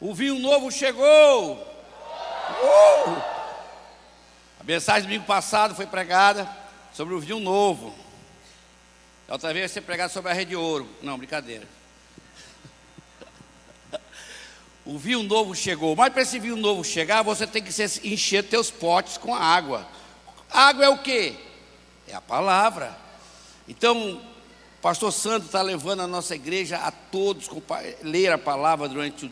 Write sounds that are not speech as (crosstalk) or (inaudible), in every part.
O vinho novo chegou. Uh! A mensagem do domingo passado foi pregada sobre o vinho novo. Outra vez ser pregada sobre a rede de ouro. Não, brincadeira. O vinho novo chegou. Mas para esse vinho novo chegar, você tem que encher teus potes com água. Água é o que? É a palavra. Então, pastor Santo está levando a nossa igreja a todos ler a palavra durante o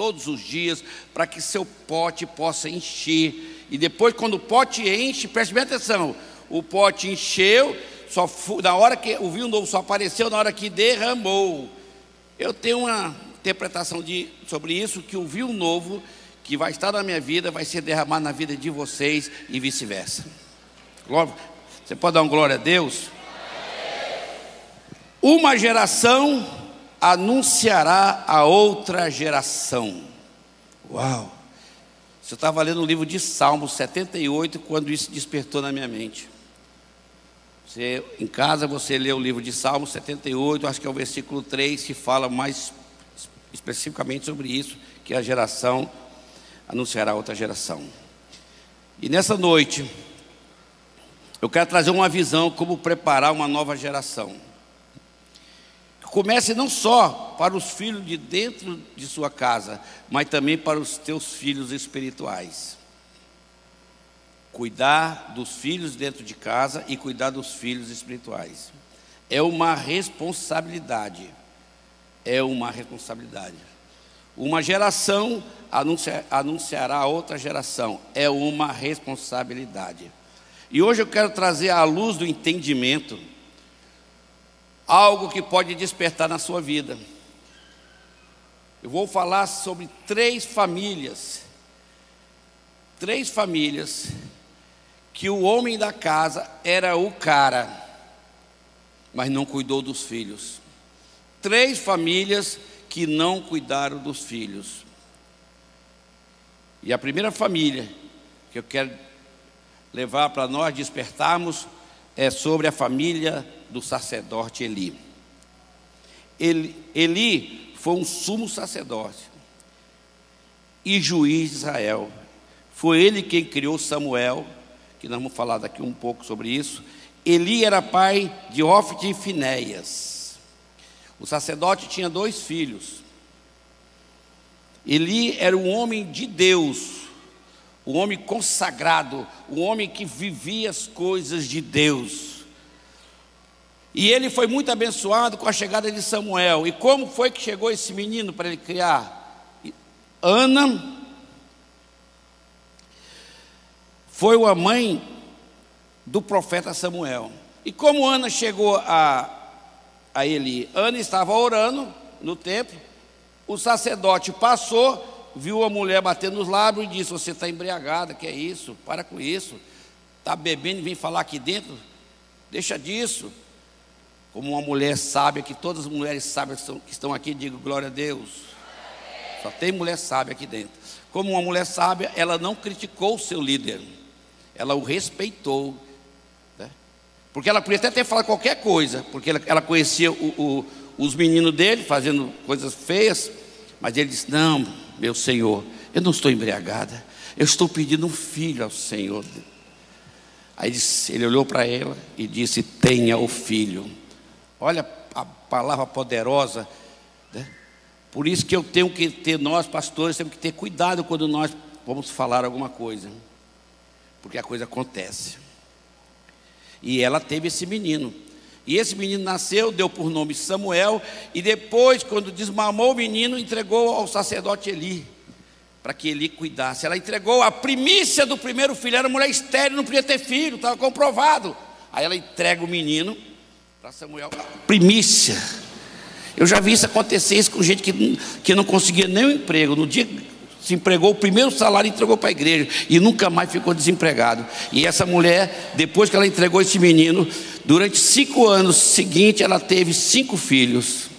todos os dias, para que seu pote possa encher. E depois, quando o pote enche, preste bem atenção: o pote encheu, só na hora que o vinho novo só apareceu na hora que derramou. Eu tenho uma interpretação de, sobre isso, que o vinho novo que vai estar na minha vida vai ser derramado na vida de vocês e vice-versa. Você pode dar uma glória a Deus? Uma geração anunciará a outra geração. Uau! Eu estava lendo o livro de Salmos 78 quando isso despertou na minha mente. Você, em casa você lê o livro de Salmos 78, acho que é o versículo 3 que fala mais especificamente sobre isso, que a geração anunciará outra geração. E nessa noite, eu quero trazer uma visão como preparar uma nova geração comece não só para os filhos de dentro de sua casa, mas também para os teus filhos espirituais. Cuidar dos filhos dentro de casa e cuidar dos filhos espirituais. É uma responsabilidade. É uma responsabilidade. Uma geração anunciará a outra geração. É uma responsabilidade. E hoje eu quero trazer à luz do entendimento algo que pode despertar na sua vida. Eu vou falar sobre três famílias, três famílias que o homem da casa era o cara, mas não cuidou dos filhos. Três famílias que não cuidaram dos filhos. E a primeira família que eu quero levar para nós despertarmos é sobre a família do sacerdote Eli. Eli, Eli foi um sumo sacerdote e juiz de Israel. Foi ele quem criou Samuel, que nós vamos falar daqui um pouco sobre isso. Eli era pai de Ofte e Finéias. O sacerdote tinha dois filhos. Eli era um homem de Deus, um homem consagrado, um homem que vivia as coisas de Deus. E ele foi muito abençoado com a chegada de Samuel. E como foi que chegou esse menino para ele criar? Ana foi a mãe do profeta Samuel. E como Ana chegou a, a ele? Ana estava orando no templo, o sacerdote passou, viu a mulher batendo nos lábios e disse: Você está embriagada, que é isso? Para com isso. Está bebendo e vem falar aqui dentro? Deixa disso como uma mulher sábia, que todas as mulheres sábias que estão aqui, digo glória a Deus. Só tem mulher sábia aqui dentro. Como uma mulher sábia, ela não criticou o seu líder, ela o respeitou. Né? Porque ela podia até ter falado qualquer coisa, porque ela, ela conhecia o, o, os meninos dele fazendo coisas feias, mas ele disse: Não, meu Senhor, eu não estou embriagada, eu estou pedindo um filho ao Senhor. Aí ele olhou para ela e disse: Tenha o filho. Olha a palavra poderosa. Né? Por isso que eu tenho que ter, nós pastores, temos que ter cuidado quando nós vamos falar alguma coisa. Porque a coisa acontece. E ela teve esse menino. E esse menino nasceu, deu por nome Samuel, e depois, quando desmamou o menino, entregou ao sacerdote Eli, para que Eli cuidasse. Ela entregou a primícia do primeiro filho, era mulher estéril, não podia ter filho, estava comprovado. Aí ela entrega o menino para Samuel, primícia. Eu já vi isso acontecer isso com gente que, que não conseguia nem um emprego. No dia que se empregou, o primeiro salário entregou para a igreja e nunca mais ficou desempregado. E essa mulher, depois que ela entregou esse menino, durante cinco anos seguintes, ela teve cinco filhos.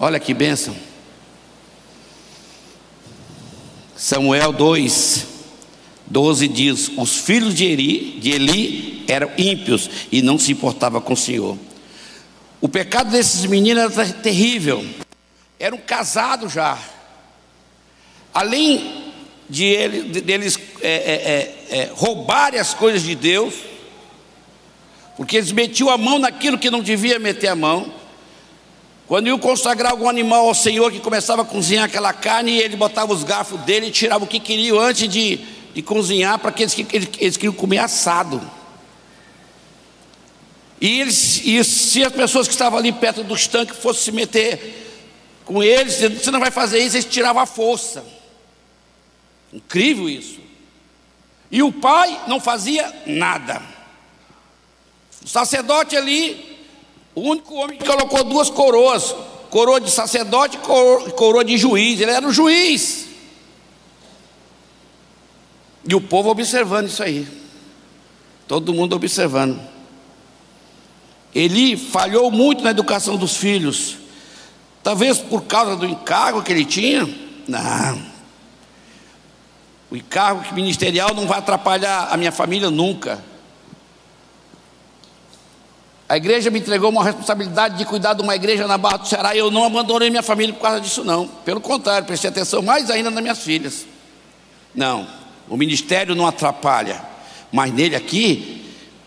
Olha que bênção. Samuel 2, 12 diz: Os filhos de Eli, de Eli eram ímpios e não se importava com o Senhor. O pecado desses meninos era terrível. Eram casados já. Além de, ele, de deles é, é, é, é, roubarem as coisas de Deus, porque eles metiam a mão naquilo que não devia meter a mão. Quando iam consagrar algum animal ao Senhor que começava a cozinhar aquela carne, ele botava os garfos dele e tirava o que queriam antes de, de cozinhar, para que eles, eles, eles queriam comer assado. E, eles, e se as pessoas que estavam ali perto dos tanques fossem se meter com eles, você não vai fazer isso, eles tiravam a força. Incrível isso. E o pai não fazia nada. O sacerdote ali, o único homem que colocou duas coroas, coroa de sacerdote e coroa de juiz, ele era o juiz. E o povo observando isso aí. Todo mundo observando. Ele falhou muito na educação dos filhos. Talvez por causa do encargo que ele tinha. Não. O encargo ministerial não vai atrapalhar a minha família nunca. A igreja me entregou uma responsabilidade de cuidar de uma igreja na Barra do Ceará e eu não abandonei minha família por causa disso, não. Pelo contrário, prestei atenção mais ainda nas minhas filhas. Não, o ministério não atrapalha, mas nele aqui,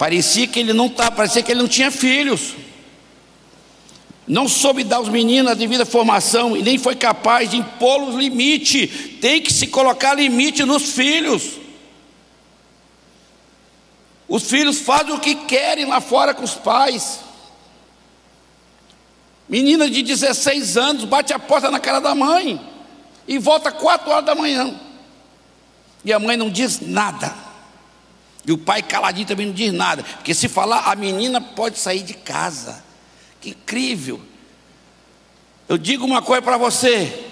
Parecia que ele não tá, parecia que ele não tinha filhos. Não soube dar aos meninos a devida formação e nem foi capaz de impor-los limite. Tem que se colocar limite nos filhos. Os filhos fazem o que querem lá fora com os pais. Menina de 16 anos bate a porta na cara da mãe e volta 4 horas da manhã. E a mãe não diz nada. E o pai caladinho também não diz nada, porque se falar, a menina pode sair de casa. Incrível. Eu digo uma coisa para você,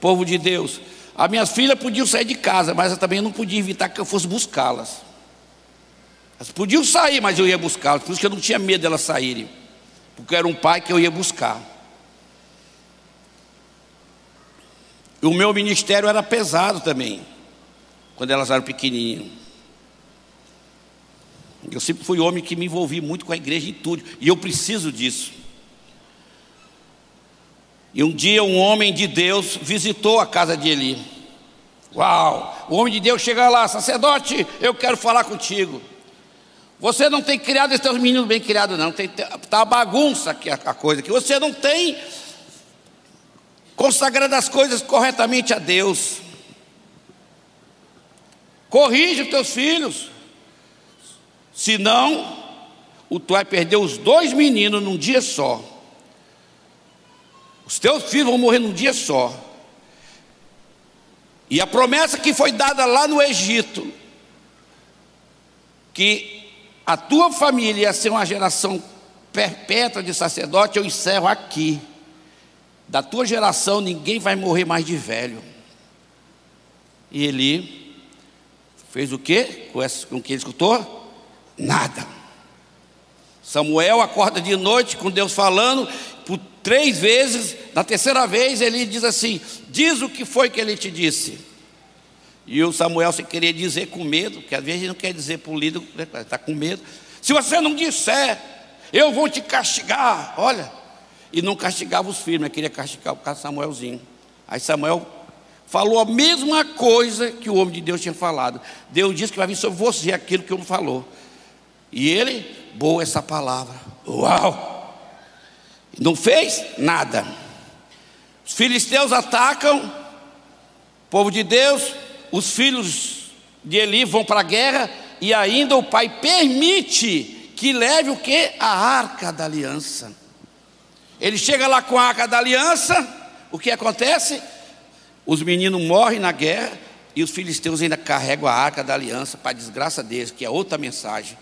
povo de Deus. As minhas filhas podiam sair de casa, mas eu também não podia evitar que eu fosse buscá-las. Elas podiam sair, mas eu ia buscá-las. Por isso que eu não tinha medo delas saírem. Porque eu era um pai que eu ia buscar. E o meu ministério era pesado também, quando elas eram pequenininhas. Eu sempre fui homem que me envolvi muito com a igreja em tudo, e eu preciso disso. E um dia um homem de Deus visitou a casa de Eli. Uau! O homem de Deus chega lá, sacerdote, eu quero falar contigo. Você não tem criado esses meninos bem criados, não. Está uma bagunça aqui a, a coisa que você não tem consagrado as coisas corretamente a Deus. Corrige os teus filhos. Senão, o tu vai perder os dois meninos num dia só. Os teus filhos vão morrer num dia só. E a promessa que foi dada lá no Egito, que a tua família ia ser uma geração perpétua de sacerdote, eu encerro aqui. Da tua geração ninguém vai morrer mais de velho. E ele fez o quê? Com, o que ele escutou? Nada. Samuel acorda de noite com Deus falando, três vezes, na terceira vez ele diz assim: Diz o que foi que ele te disse. E o Samuel se queria dizer com medo, porque às vezes não quer dizer para o líder, está com medo. Se você não disser, eu vou te castigar. Olha, e não castigava os filhos, mas queria castigar o Samuelzinho. Aí Samuel falou a mesma coisa que o homem de Deus tinha falado. Deus disse que vai vir sobre você aquilo que o homem falou. E ele, boa essa palavra. Uau! Não fez nada. Os filisteus atacam, povo de Deus, os filhos de Eli vão para a guerra e ainda o pai permite que leve o que? A arca da aliança. Ele chega lá com a arca da aliança, o que acontece? Os meninos morrem na guerra e os filisteus ainda carregam a arca da aliança para a desgraça deles, que é outra mensagem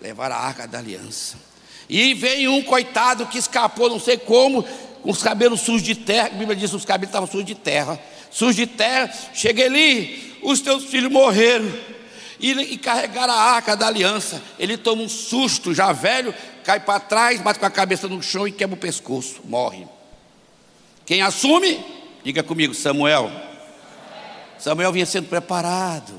levar a arca da aliança. E veio um coitado que escapou, não sei como, com os cabelos sujos de terra. A Bíblia diz que os cabelos estavam sujos de terra. Sujos de terra. Cheguei ali, os teus filhos morreram. E, e carregaram a arca da aliança. Ele toma um susto, já velho, cai para trás, bate com a cabeça no chão e quebra o pescoço. Morre. Quem assume? Diga comigo, Samuel. Samuel vinha sendo preparado.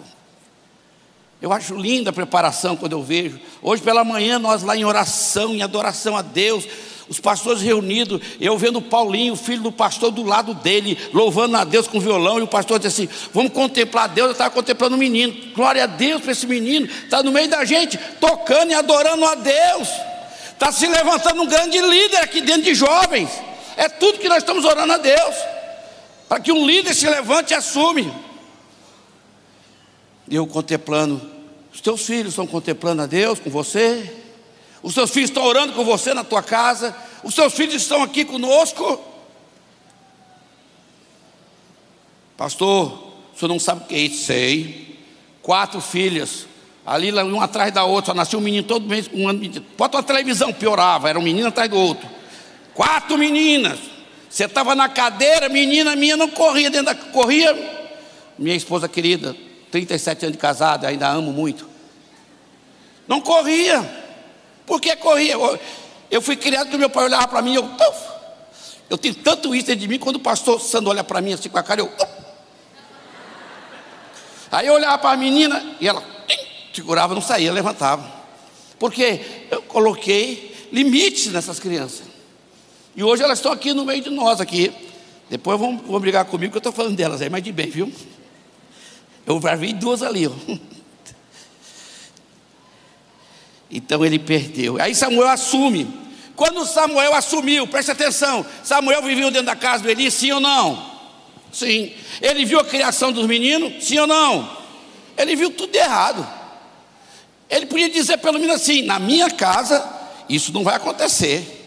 Eu acho linda a preparação quando eu vejo. Hoje pela manhã, nós lá em oração, em adoração a Deus, os pastores reunidos, eu vendo Paulinho, filho do pastor, do lado dele, louvando a Deus com violão, e o pastor disse assim: Vamos contemplar Deus. Eu estava contemplando o menino, glória a Deus para esse menino, está no meio da gente, tocando e adorando a Deus, está se levantando um grande líder aqui dentro de jovens. É tudo que nós estamos orando a Deus, para que um líder se levante e assume. Eu contemplando, os teus filhos estão contemplando a Deus com você, os seus filhos estão orando com você na tua casa, os seus filhos estão aqui conosco. Pastor, o senhor não sabe o que é isso? Sei. Quatro filhas, ali uma atrás da outra, só nasceu um menino todo mês. Um ano, bota uma televisão, piorava, era um menino atrás do outro. Quatro meninas. Você estava na cadeira, menina minha não corria dentro da. Corria. Minha esposa querida, 37 anos de casada, ainda amo muito. Não corria. Por que corria? Eu fui criado que meu pai olhava para mim, eu, eu tenho tanto isso dentro de mim, quando o pastor Sandro olha para mim assim com a cara, eu. Aí eu olhava para a menina e ela segurava, não saía, levantava. Porque eu coloquei limites nessas crianças. E hoje elas estão aqui no meio de nós aqui. Depois vão, vão brigar comigo, que eu estou falando delas aí, mas de bem, viu? Eu já vi duas ali, ó. Então ele perdeu. Aí Samuel assume. Quando Samuel assumiu, preste atenção, Samuel viveu dentro da casa do Eli, sim ou não? Sim. Ele viu a criação dos meninos, sim ou não? Ele viu tudo errado. Ele podia dizer pelo menos assim: na minha casa, isso não vai acontecer.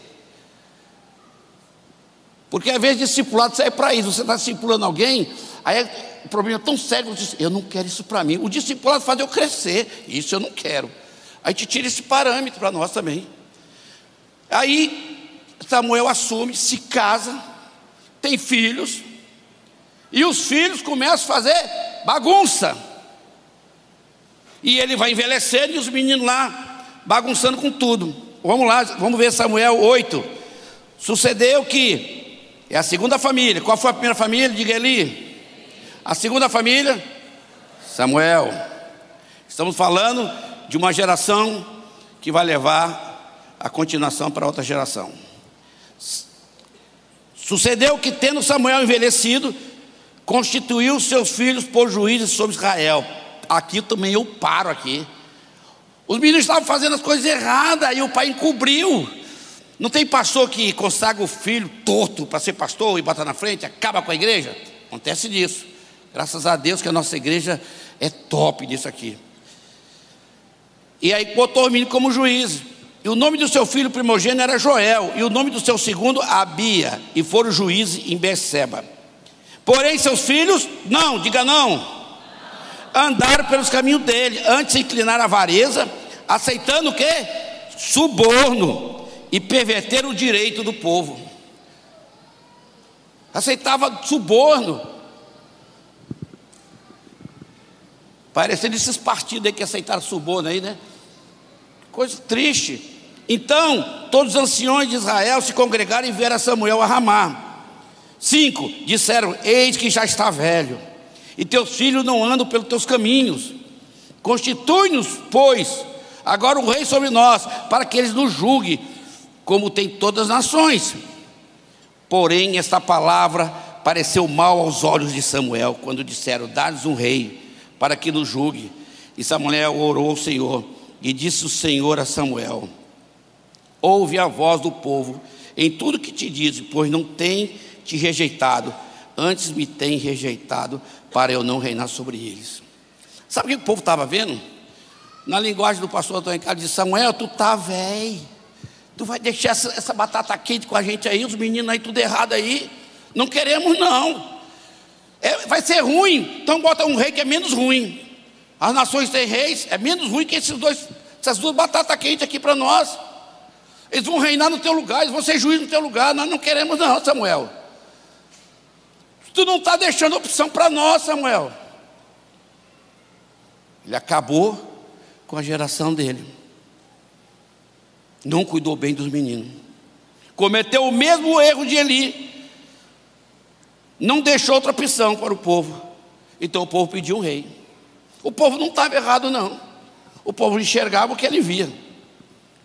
Porque às vezes discipulado sai para isso, você está discipulando alguém, aí o problema é tão sério, você diz, eu não quero isso para mim. O discipulado faz eu crescer, isso eu não quero. A gente tira esse parâmetro para nós também. Aí Samuel assume, se casa, tem filhos, e os filhos começam a fazer bagunça. E ele vai envelhecendo e os meninos lá bagunçando com tudo. Vamos lá, vamos ver Samuel 8. Sucedeu que é a segunda família. Qual foi a primeira família? Diga ali. A segunda família, Samuel. Estamos falando de uma geração que vai levar a continuação para outra geração. Sucedeu que, tendo Samuel envelhecido, constituiu seus filhos por juízes sobre Israel. Aqui também eu paro aqui. Os meninos estavam fazendo as coisas erradas e o pai encobriu. Não tem pastor que consagra o filho torto para ser pastor e bota na frente, acaba com a igreja? Acontece disso. Graças a Deus que a nossa igreja é top nisso aqui. E aí botou o menino como juiz. E o nome do seu filho primogênito era Joel, e o nome do seu segundo, Abia, e foram juízes em Beceba. Porém, seus filhos, não, diga não, andaram pelos caminhos dele, antes de inclinar a avareza, aceitando o que? Suborno, e perverter o direito do povo. Aceitava suborno. Parecendo esses partidos aí que aceitaram suborno aí, né? Coisa triste. Então, todos os anciões de Israel se congregaram e vieram Samuel a Ramá. Cinco, disseram: Eis que já está velho, e teus filhos não andam pelos teus caminhos. Constitui-nos, pois, agora o rei sobre nós, para que eles nos julguem, como tem todas as nações. Porém, esta palavra pareceu mal aos olhos de Samuel, quando disseram: Dá-nos um rei, para que nos julgue. E Samuel orou ao Senhor. E disse o Senhor a Samuel: Ouve a voz do povo em tudo que te diz, pois não tem te rejeitado, antes me tem rejeitado para eu não reinar sobre eles. Sabe o que o povo estava vendo? Na linguagem do pastor Antônio Carlos, disse: Samuel, tu tá velho, tu vai deixar essa, essa batata quente com a gente aí, os meninos aí tudo errado aí. Não queremos, não. É, vai ser ruim, então bota um rei que é menos ruim. As nações têm reis, é menos ruim que esses dois, essas duas batatas quentes aqui para nós. Eles vão reinar no teu lugar, eles vão ser juízes no teu lugar. Nós não queremos, não, Samuel. Tu não está deixando opção para nós, Samuel. Ele acabou com a geração dele. Não cuidou bem dos meninos. Cometeu o mesmo erro de Eli. Não deixou outra opção para o povo. Então o povo pediu um rei. O povo não estava errado, não. O povo enxergava o que ele via.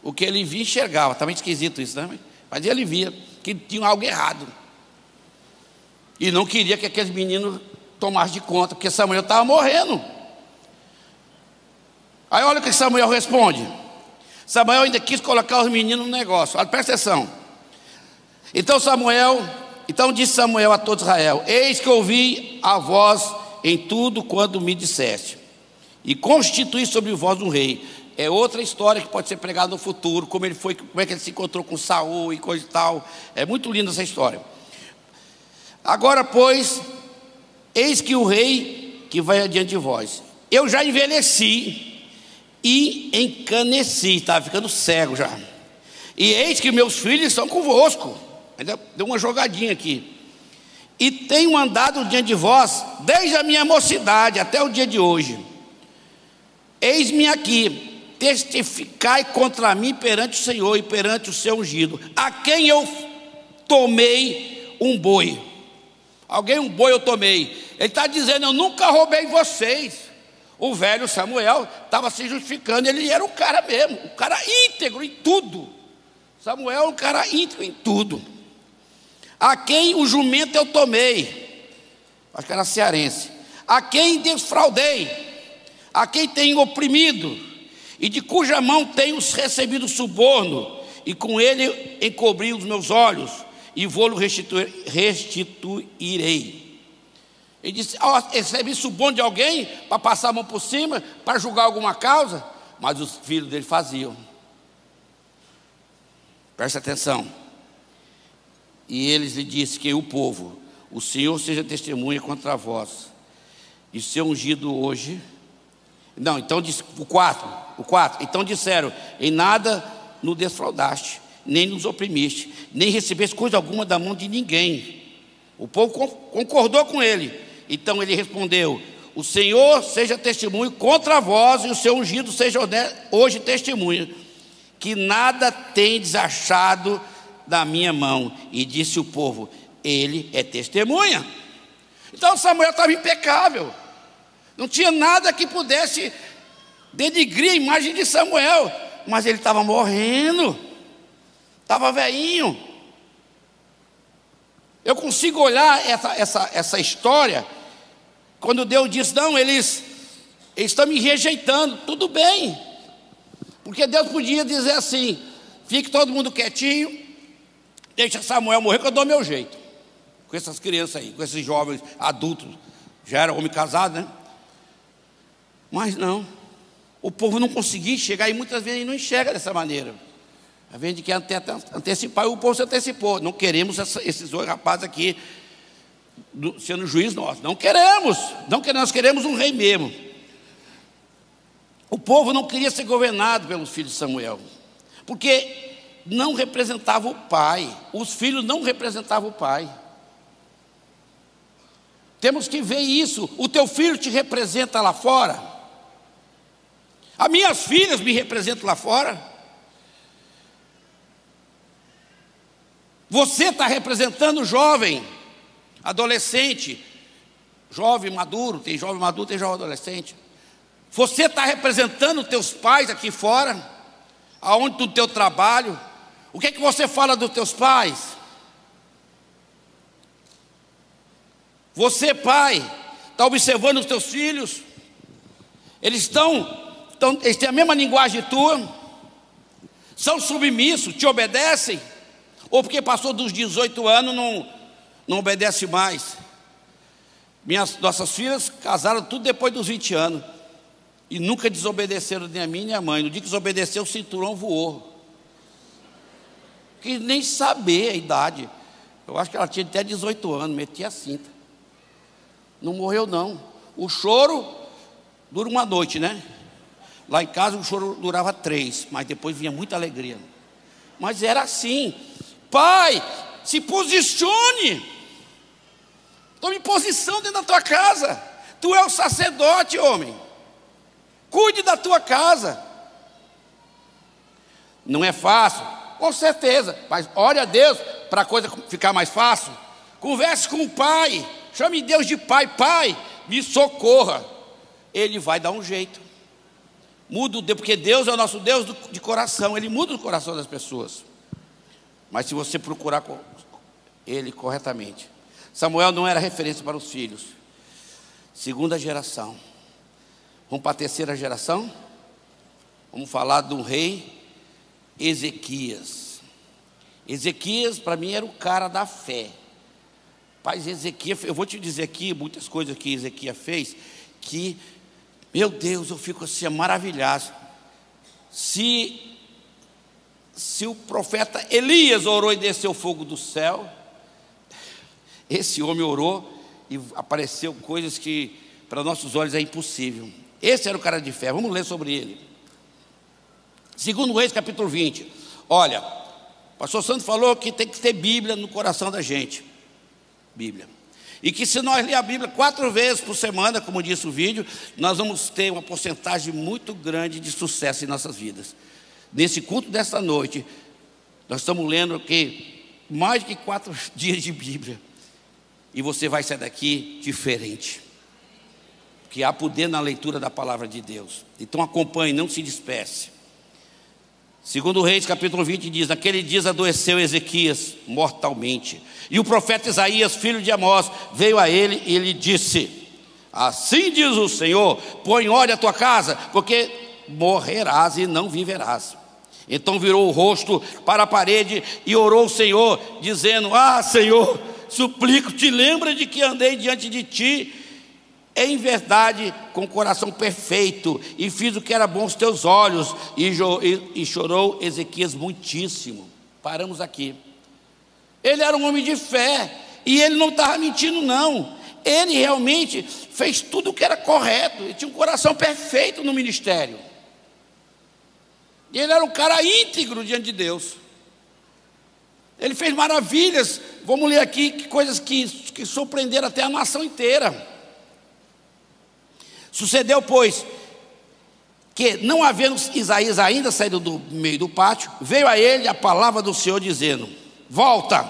O que ele via, enxergava. Está meio esquisito isso, né? Mas ele via que tinha algo errado. E não queria que aqueles meninos tomassem de conta, porque Samuel estava morrendo. Aí olha o que Samuel responde. Samuel ainda quis colocar os meninos no negócio. Olha, presta atenção. Então Samuel, então disse Samuel a todo Israel: Eis que ouvi a voz em tudo quando me disseste, e constituí sobre vós um rei. É outra história que pode ser pregada no futuro, como ele foi, como é que ele se encontrou com Saul e coisa e tal. É muito linda essa história. Agora, pois, eis que o rei que vai adiante de vós. Eu já envelheci e encaneci, estava ficando cego já. E eis que meus filhos estão convosco. Ainda deu uma jogadinha aqui. E tenho andado diante de vós desde a minha mocidade até o dia de hoje. Eis-me aqui, testificai contra mim perante o Senhor e perante o seu ungido, a quem eu tomei um boi. Alguém um boi eu tomei. Ele está dizendo: Eu nunca roubei vocês. O velho Samuel estava se justificando, ele era o cara mesmo, o cara íntegro em tudo. Samuel é um cara íntegro em tudo. A quem o jumento eu tomei, acho que era cearense. A quem defraudei, a quem tenho oprimido, e de cuja mão tenho recebido suborno, e com ele encobri os meus olhos e vou-lo restituir, restituirei. Ele disse: oh, recebi suborno de alguém para passar a mão por cima, para julgar alguma causa, mas os filhos dele faziam. Preste atenção. E eles lhe disse que o povo, o Senhor seja testemunha contra vós, e ser ungido hoje. Não, então disse o quatro, o quatro. Então disseram: em nada nos defraudaste nem nos oprimiste, nem recebeste coisa alguma da mão de ninguém. O povo concordou com ele. Então ele respondeu: O Senhor seja testemunho contra vós, e o seu ungido seja hoje testemunho, que nada tendes achado da minha mão. E disse o povo: Ele é testemunha. Então Samuel estava impecável, não tinha nada que pudesse denigrir a imagem de Samuel, mas ele estava morrendo estava velhinho. Eu consigo olhar essa, essa, essa história, quando Deus diz: Não, eles, eles estão me rejeitando, tudo bem, porque Deus podia dizer assim: Fique todo mundo quietinho, deixa Samuel morrer, que eu dou meu jeito, com essas crianças aí, com esses jovens adultos, já era homem casado, né? Mas não, o povo não conseguia chegar e muitas vezes não enxerga dessa maneira. A gente quer antecipar e o povo se antecipou. Não queremos essa, esses dois rapazes aqui do, sendo juiz nós. Não queremos. Não queremos, nós queremos um rei mesmo. O povo não queria ser governado pelos filhos de Samuel, porque não representava o pai. Os filhos não representavam o pai. Temos que ver isso. O teu filho te representa lá fora. As minhas filhas me representam lá fora. Você está representando jovem, adolescente, jovem maduro, tem jovem maduro, tem jovem adolescente. Você está representando teus pais aqui fora, aonde do teu trabalho. O que é que você fala dos teus pais? Você, pai, está observando os teus filhos? Eles estão, estão, eles têm a mesma linguagem tua? São submissos, te obedecem? ou porque passou dos 18 anos não, não obedece mais. Minhas, nossas filhas casaram tudo depois dos 20 anos e nunca desobedeceram nem a mim nem a mãe. No dia que desobedeceu, o cinturão voou. Que nem saber a idade. Eu acho que ela tinha até 18 anos, metia a cinta. Não morreu, não. O choro dura uma noite, né? Lá em casa o choro durava três, mas depois vinha muita alegria. Mas era assim. Pai, se posicione. Tome posição dentro da tua casa. Tu é o sacerdote, homem. Cuide da tua casa. Não é fácil, com certeza, mas ore a Deus para a coisa ficar mais fácil. Converse com o Pai, chame Deus de Pai, Pai, me socorra. Ele vai dar um jeito. Muda, porque Deus é o nosso Deus de coração, Ele muda o coração das pessoas. mas se você procurar ele corretamente. Samuel não era referência para os filhos. Segunda geração. Vamos para a terceira geração? Vamos falar do rei Ezequias. Ezequias, para mim, era o cara da fé. Pai Ezequias, eu vou te dizer aqui muitas coisas que Ezequias fez, que, meu Deus, eu fico assim maravilhado. Se, se o profeta Elias orou e desceu fogo do céu, esse homem orou e apareceu coisas que para nossos olhos é impossível. Esse era o cara de fé. Vamos ler sobre ele. Segundo Reis, capítulo 20. Olha, o pastor Santo falou que tem que ter Bíblia no coração da gente. Bíblia. E que se nós ler a Bíblia quatro vezes por semana, como disse o vídeo, nós vamos ter uma porcentagem muito grande de sucesso em nossas vidas. Nesse culto desta noite, nós estamos lendo que mais de quatro (laughs) dias de Bíblia. E você vai sair daqui diferente. Porque há poder na leitura da palavra de Deus. Então acompanhe, não se disperse. Segundo Reis, capítulo 20, diz: Naquele dia adoeceu Ezequias mortalmente. E o profeta Isaías, filho de Amós, veio a ele e lhe disse: Assim diz o Senhor: põe ordem a tua casa, porque morrerás e não viverás. Então virou o rosto para a parede e orou o Senhor, dizendo: Ah, Senhor, suplico-te, lembra de que andei diante de ti em verdade com o coração perfeito, e fiz o que era bom aos teus olhos, e, e, e chorou Ezequias muitíssimo. Paramos aqui. Ele era um homem de fé, e ele não estava mentindo, não. Ele realmente fez tudo o que era correto, ele tinha um coração perfeito no ministério. E ele era um cara íntegro diante de Deus. Ele fez maravilhas, vamos ler aqui, coisas que, que surpreenderam até a nação inteira. Sucedeu, pois, que, não havendo Isaías ainda saído do meio do pátio, veio a ele a palavra do Senhor dizendo: Volta.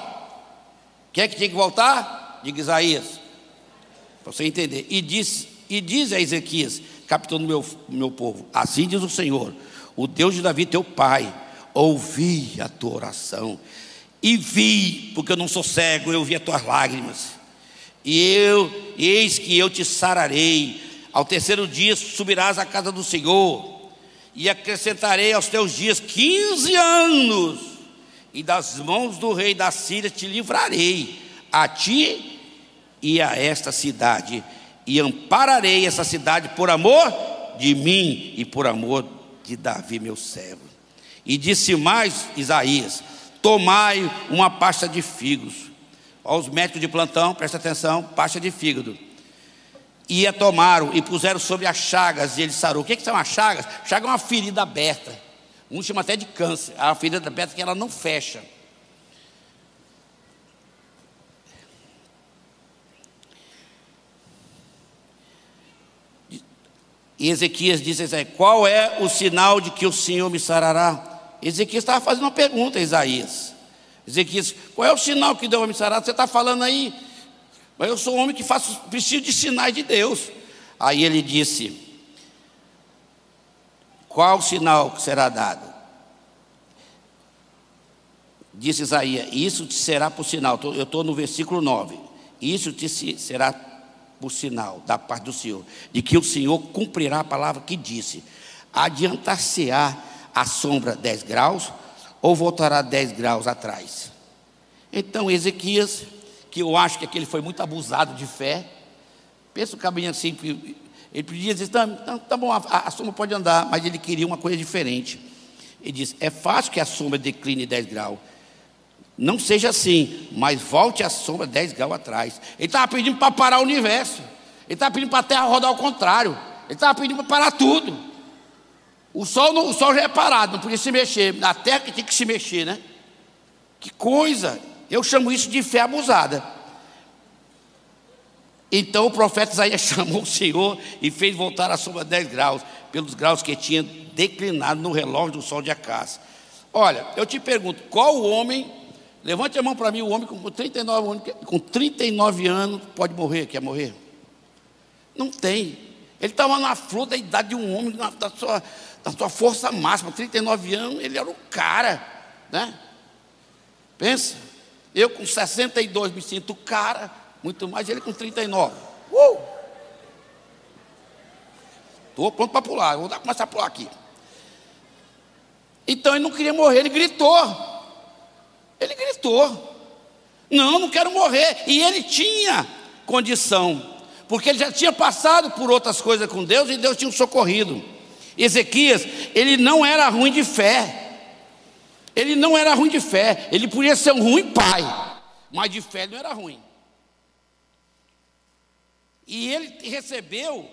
Quem é que tinha que voltar? Diga Isaías, para você entender. E diz, e diz a Ezequias, capitão do meu, meu povo: Assim diz o Senhor, o Deus de Davi, teu pai, ouvi a tua oração e vi, porque eu não sou cego, eu vi as tuas lágrimas. E eu, eis que eu te sararei ao terceiro dia subirás à casa do Senhor, e acrescentarei aos teus dias quinze anos, e das mãos do rei da Síria te livrarei, a ti e a esta cidade, e ampararei essa cidade por amor de mim e por amor de Davi, meu servo. E disse mais Isaías: Tomai uma pasta de figos. Aos médicos de plantão, presta atenção, pasta de fígado e a tomaram e puseram sobre as chagas e ele sarou. O que, que são as chagas? Chaga é uma ferida aberta. Um chama até de câncer. A ferida aberta que ela não fecha. E Ezequias disse a Isaías: Qual é o sinal de que o Senhor me sarará? Ezequias estava fazendo uma pergunta a Isaías. Ezequias, qual é o sinal que Deus vai me sarar? Você está falando aí mas eu sou um homem que faço, preciso de sinais de Deus. Aí ele disse: Qual sinal será dado? Disse Isaías: Isso te será por sinal. Eu estou no versículo 9. Isso te será por sinal da parte do Senhor, de que o Senhor cumprirá a palavra que disse: Adiantar-se-á a sombra 10 graus, ou voltará 10 graus atrás. Então Ezequias que eu acho que aquele foi muito abusado de fé. Pensa o caminho assim, ele podia dizer, tá, tá, tá bom, a, a, sombra pode andar, mas ele queria uma coisa diferente. Ele diz, é fácil que a sombra decline 10 graus. Não seja assim, mas volte a sombra 10 graus atrás. Ele estava pedindo para parar o universo. Ele estava pedindo para a Terra rodar ao contrário. Ele estava pedindo para parar tudo. O sol, não, o sol já é parado, não podia se mexer. A Terra que tinha que se mexer, né? Que coisa! Eu chamo isso de fé abusada. Então o profeta Isaías (laughs) chamou o Senhor e fez voltar a sombra 10 graus, pelos graus que tinha declinado no relógio do sol de Acás. Olha, eu te pergunto, qual o homem, levante a mão para mim, o homem com 39 anos, com 39 anos pode morrer, quer morrer? Não tem. Ele estava na flor da idade de um homem, na, da, sua, da sua força máxima, 39 anos, ele era o cara, né? Pensa, eu com 62 me sinto cara, muito mais ele com 39. Uh! Estou pronto para pular, vou começar a pular aqui. Então ele não queria morrer, ele gritou. Ele gritou. Não, não quero morrer. E ele tinha condição, porque ele já tinha passado por outras coisas com Deus e Deus tinha o socorrido. Ezequias, ele não era ruim de fé. Ele não era ruim de fé, ele podia ser um ruim pai, mas de fé não era ruim. E ele recebeu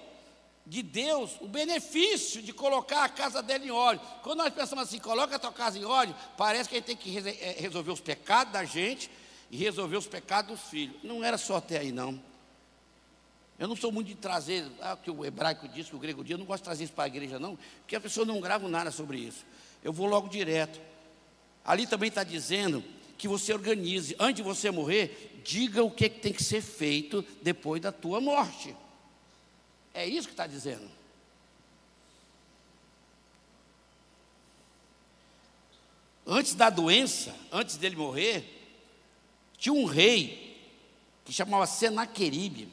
de Deus o benefício de colocar a casa dele em óleo. Quando nós pensamos assim, coloca a tua casa em óleo, parece que a gente tem que eh, resolver os pecados da gente e resolver os pecados dos filhos. Não era só até aí, não. Eu não sou muito de trazer, ah, o que o hebraico diz, o grego diz, eu não gosto de trazer isso para a igreja, não, porque a pessoa não grava nada sobre isso. Eu vou logo direto. Ali também está dizendo que você organize, antes de você morrer, diga o que, tem que ser feito depois da tua morte. É isso que está dizendo. Antes da doença, antes dele morrer, tinha um rei que chamava Senaqueribe.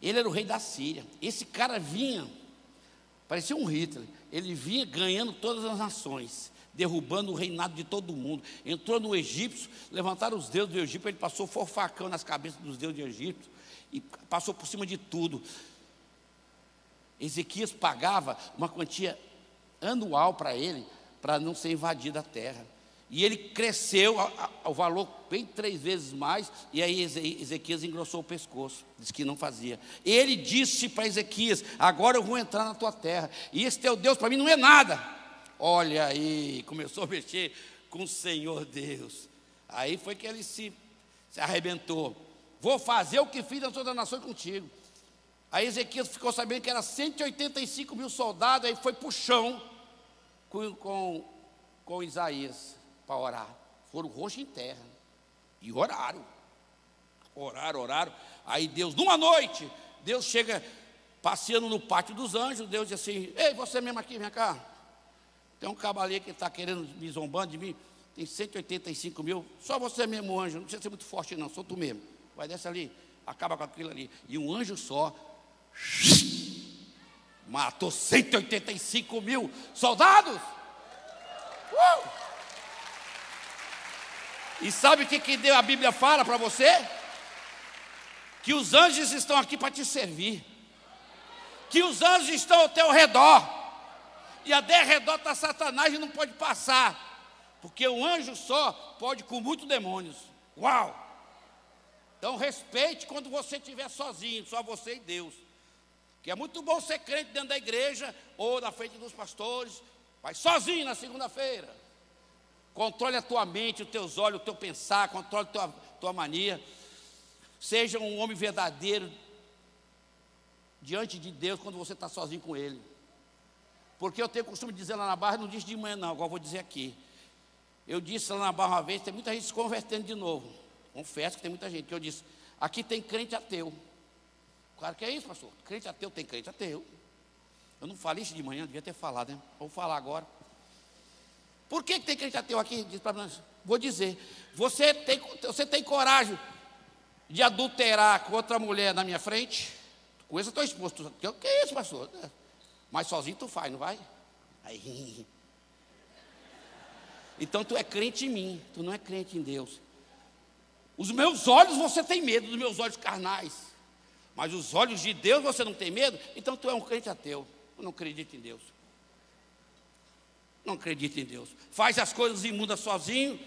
Ele era o rei da Síria. Esse cara vinha, parecia um Hitler. Ele vinha ganhando todas as nações, derrubando o reinado de todo mundo. Entrou no Egito, levantaram os deuses do Egito, ele passou forfacão nas cabeças dos deuses do Egito e passou por cima de tudo. Ezequias pagava uma quantia anual para ele, para não ser invadida a terra. E ele cresceu o valor bem três vezes mais, e aí Ezequias engrossou o pescoço, disse que não fazia. Ele disse para Ezequias: Agora eu vou entrar na tua terra, e esse teu Deus para mim não é nada. Olha aí, começou a mexer com o Senhor Deus. Aí foi que ele se, se arrebentou. Vou fazer o que fiz nas outras nações contigo. Aí Ezequias ficou sabendo que era 185 mil soldados, aí foi para o chão com, com, com Isaías para orar. Foram roxo em terra. E oraram. Oraram, oraram. Aí Deus, numa noite, Deus chega passeando no pátio dos anjos. Deus diz assim: Ei, você mesmo aqui, vem cá. Tem um cavaleiro que está querendo me zombando de mim. Tem 185 mil. Só você mesmo, anjo. Não precisa ser muito forte, não. Sou tu mesmo. Vai dessa ali. Acaba com aquilo ali. E um anjo só Matou 185 mil soldados. Uh! E sabe o que, que a Bíblia fala para você? Que os anjos estão aqui para te servir. Que os anjos estão ao teu redor. E a derredor está Satanás e não pode passar. Porque um anjo só pode com muitos demônios. Uau! Então respeite quando você estiver sozinho, só você e Deus. Que é muito bom ser crente dentro da igreja ou na frente dos pastores, vai sozinho na segunda-feira. Controle a tua mente, os teus olhos, o teu pensar, controle a tua, tua mania. Seja um homem verdadeiro diante de Deus quando você está sozinho com Ele. Porque eu tenho o costume de dizer lá na barra, não disse de manhã não, agora vou dizer aqui. Eu disse lá na barra uma vez, tem muita gente se convertendo de novo. Confesso que tem muita gente. Que eu disse, aqui tem crente ateu. Claro que é isso, pastor. Crente ateu tem crente ateu. Eu não falei isso de manhã, devia ter falado, né? Vou falar agora. Por que, que tem crente ateu aqui? Diz para nós. Vou dizer. Você tem, você tem coragem de adulterar com outra mulher na minha frente? Conheço a tua esposa. O que é isso, pastor? Mas sozinho tu faz, não vai? Aí. Então tu é crente em mim, tu não é crente em Deus. Os meus olhos você tem medo, dos meus olhos carnais. Mas os olhos de Deus você não tem medo? Então tu é um crente ateu. Eu não acredito em Deus. Não acredito em Deus. Faz as coisas imundas sozinho,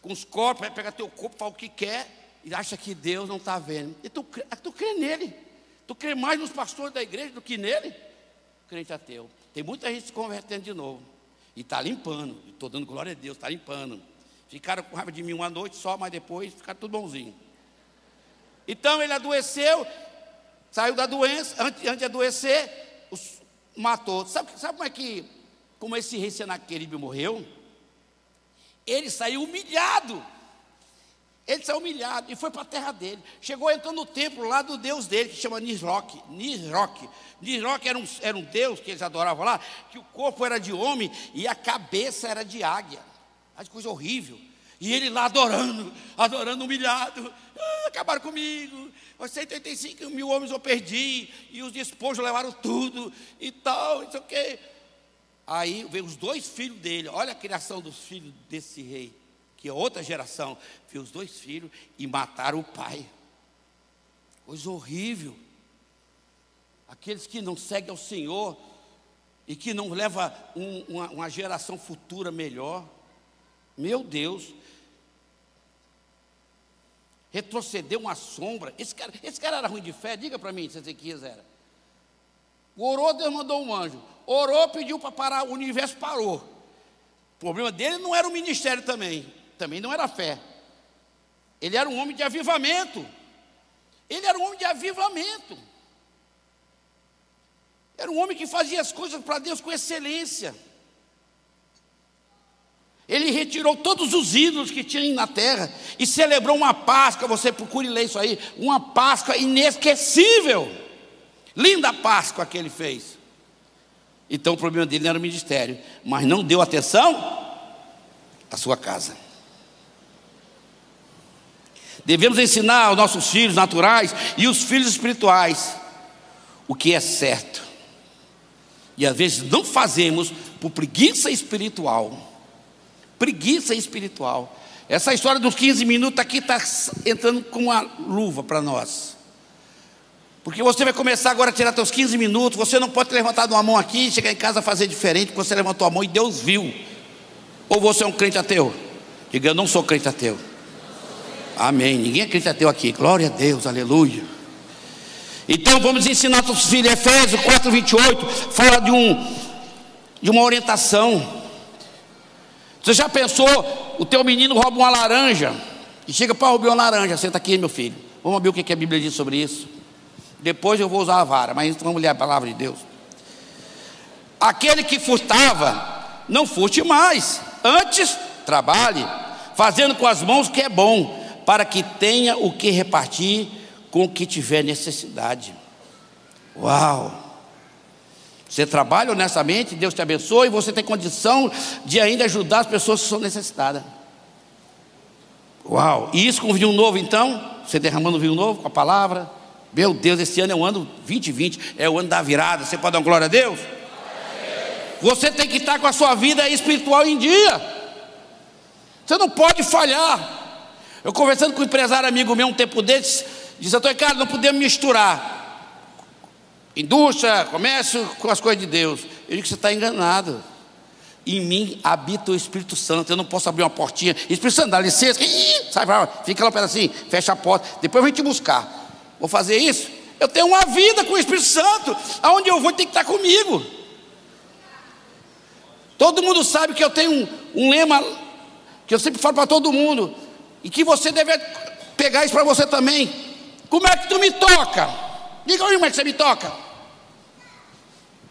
com os corpos, pega teu corpo, fala o que quer, e acha que Deus não está vendo. E tu, tu crê nele. Tu crê mais nos pastores da igreja do que nele? Crente ateu. Tem muita gente se convertendo de novo. E está limpando. Estou dando glória a Deus, está limpando. Ficaram com raiva de mim uma noite só, mas depois ficaram tudo bonzinho. Então ele adoeceu, saiu da doença, antes, antes de adoecer, os, matou. Sabe, sabe como é que, como esse rei Senaqueribe morreu? Ele saiu humilhado. Ele saiu humilhado e foi para a terra dele. Chegou entrando no templo lá do deus dele, que chama Nisroch. Nisroch. Nisroch era um, era um deus que eles adoravam lá, que o corpo era de homem e a cabeça era de águia. Que coisa horrível. E ele lá adorando, adorando, humilhado. Ah, acabaram comigo. Os 185 mil homens eu perdi. E os despojos levaram tudo. E tal, sei o quê. Aí veio os dois filhos dele. Olha a criação dos filhos desse rei. Que é outra geração. Veio os dois filhos e mataram o pai. Coisa horrível. Aqueles que não seguem ao Senhor e que não leva um, uma, uma geração futura melhor. Meu Deus, retrocedeu uma sombra. Esse cara, esse cara era ruim de fé? Diga para mim se Ezequias era. Orou, Deus mandou um anjo. Orou, pediu para parar, o universo parou. O problema dele não era o ministério também, também não era fé. Ele era um homem de avivamento. Ele era um homem de avivamento. Era um homem que fazia as coisas para Deus com excelência. Ele retirou todos os ídolos que tinha na terra e celebrou uma Páscoa. Você procure ler isso aí. Uma Páscoa inesquecível. Linda Páscoa que ele fez. Então o problema dele não era o ministério, mas não deu atenção à sua casa. Devemos ensinar aos nossos filhos naturais e os filhos espirituais o que é certo. E às vezes não fazemos por preguiça espiritual preguiça espiritual. Essa história dos 15 minutos aqui está entrando com uma luva para nós. Porque você vai começar agora a tirar seus 15 minutos, você não pode ter levantado uma mão aqui e chegar em casa a fazer diferente, porque você levantou a mão e Deus viu. Ou você é um crente ateu? Diga, eu não sou crente ateu. Amém. Ninguém é crente ateu aqui. Glória a Deus, aleluia. Então vamos ensinar nossos filhos. Efésios 4, 28 fala de, um, de uma orientação. Você já pensou, o teu menino rouba uma laranja e chega para roubar uma laranja, senta aqui, meu filho. Vamos ver o que a Bíblia diz sobre isso. Depois eu vou usar a vara, mas vamos ler a palavra de Deus. Aquele que furtava, não furte mais. Antes, trabalhe, fazendo com as mãos o que é bom, para que tenha o que repartir com o que tiver necessidade. Uau! Você trabalha honestamente, Deus te abençoe, e você tem condição de ainda ajudar as pessoas que são necessitadas. Uau! E isso com vinho novo, então? Você derramando vinho novo com a palavra? Meu Deus, esse ano é o ano 2020, é o ano da virada. Você pode dar glória a Deus? Você tem que estar com a sua vida espiritual em dia. Você não pode falhar. Eu conversando com um empresário amigo meu um tempo desses, disse, Antônio Carlos, não podemos misturar indústria, comércio com as coisas de Deus. Eu que você está enganado. Em mim habita o Espírito Santo. Eu não posso abrir uma portinha. Espírito Santo, dá licença. Sai para fica lá um pedacinho, fecha a porta. Depois vem te buscar. Vou fazer isso? Eu tenho uma vida com o Espírito Santo. Aonde eu vou tem que estar comigo. Todo mundo sabe que eu tenho um, um lema que eu sempre falo para todo mundo. E que você deve pegar isso para você também. Como é que tu me toca? Diga aí como é que você me toca.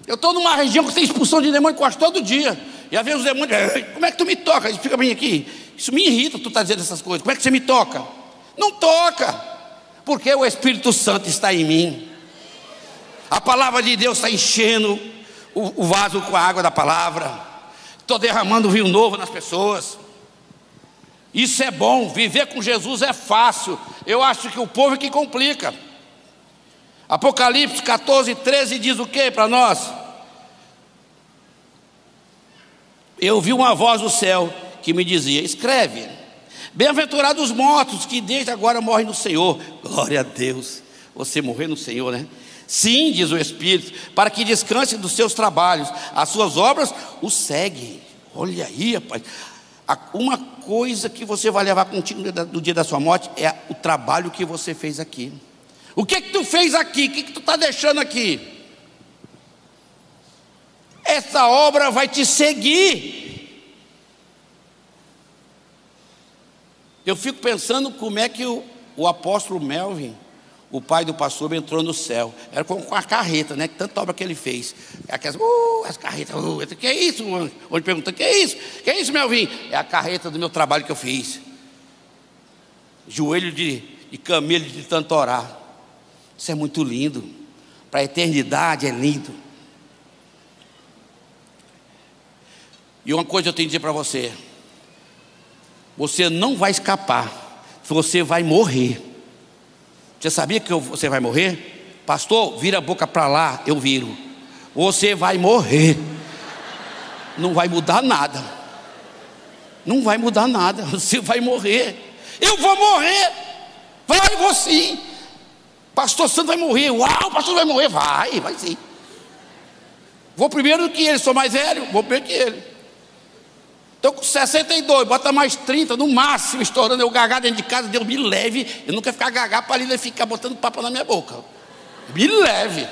Eu estou numa região que tem expulsão de demônio quase todo dia. E às vezes os demônios, como é que tu me toca? Explica bem aqui. Isso me irrita, tu está dizendo essas coisas. Como é que você me toca? Não toca, porque o Espírito Santo está em mim. A palavra de Deus está enchendo o, o vaso com a água da palavra. Estou derramando vinho novo nas pessoas. Isso é bom, viver com Jesus é fácil. Eu acho que o povo é que complica. Apocalipse 14, 13 diz o que para nós? Eu ouvi uma voz do céu que me dizia: Escreve, bem-aventurados os mortos que desde agora morrem no Senhor. Glória a Deus, você morrer no Senhor, né? Sim, diz o Espírito, para que descanse dos seus trabalhos, as suas obras o seguem. Olha aí, rapaz. Uma coisa que você vai levar contigo no dia da sua morte é o trabalho que você fez aqui. O que que tu fez aqui? O que que tu está deixando aqui? Essa obra vai te seguir. Eu fico pensando como é que o, o apóstolo Melvin, o pai do pastor, entrou no céu. Era com, com a carreta, né? Tanta obra que ele fez. Aquelas, uh, as carretas, uh, que é isso? Onde pergunta, que é isso? Que é isso, Melvin? É a carreta do meu trabalho que eu fiz. Joelho de, de camelo de tanto orar. Isso é muito lindo. Para a eternidade é lindo. E uma coisa eu tenho que dizer para você: Você não vai escapar, você vai morrer. Você sabia que você vai morrer? Pastor, vira a boca para lá, eu viro. Você vai morrer. Não vai mudar nada. Não vai mudar nada. (laughs) Você vai morrer. Eu vou morrer. Vai você. Pastor Santo vai morrer. Uau, pastor vai morrer. Vai, vai sim. Vou primeiro que ele, sou mais velho, vou primeiro que ele. Estou com 62, bota mais 30, no máximo, estourando. Eu gagar dentro de casa, Deus me leve. Eu quero ficar gagar para ele ficar botando papo na minha boca. Me leve.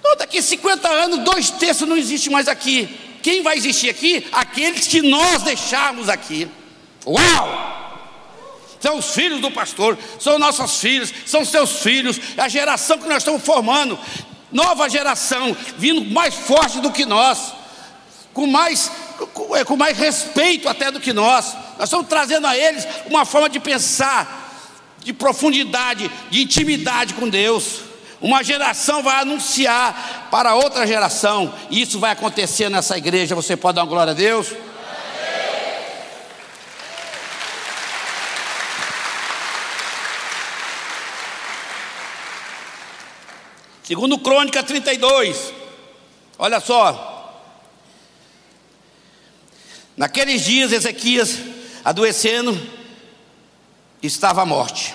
Então, daqui 50 anos, dois terços não existe mais aqui. Quem vai existir aqui? Aqueles que nós deixarmos aqui. Uau! São os filhos do pastor, são nossos filhos, são seus filhos, é a geração que nós estamos formando nova geração, vindo mais forte do que nós, com mais, é, com mais respeito até do que nós. Nós estamos trazendo a eles uma forma de pensar, de profundidade, de intimidade com Deus. Uma geração vai anunciar para outra geração, e isso vai acontecer nessa igreja. Você pode dar uma glória a Deus? Segundo Crônica 32, olha só. Naqueles dias, Ezequias, adoecendo, estava à morte.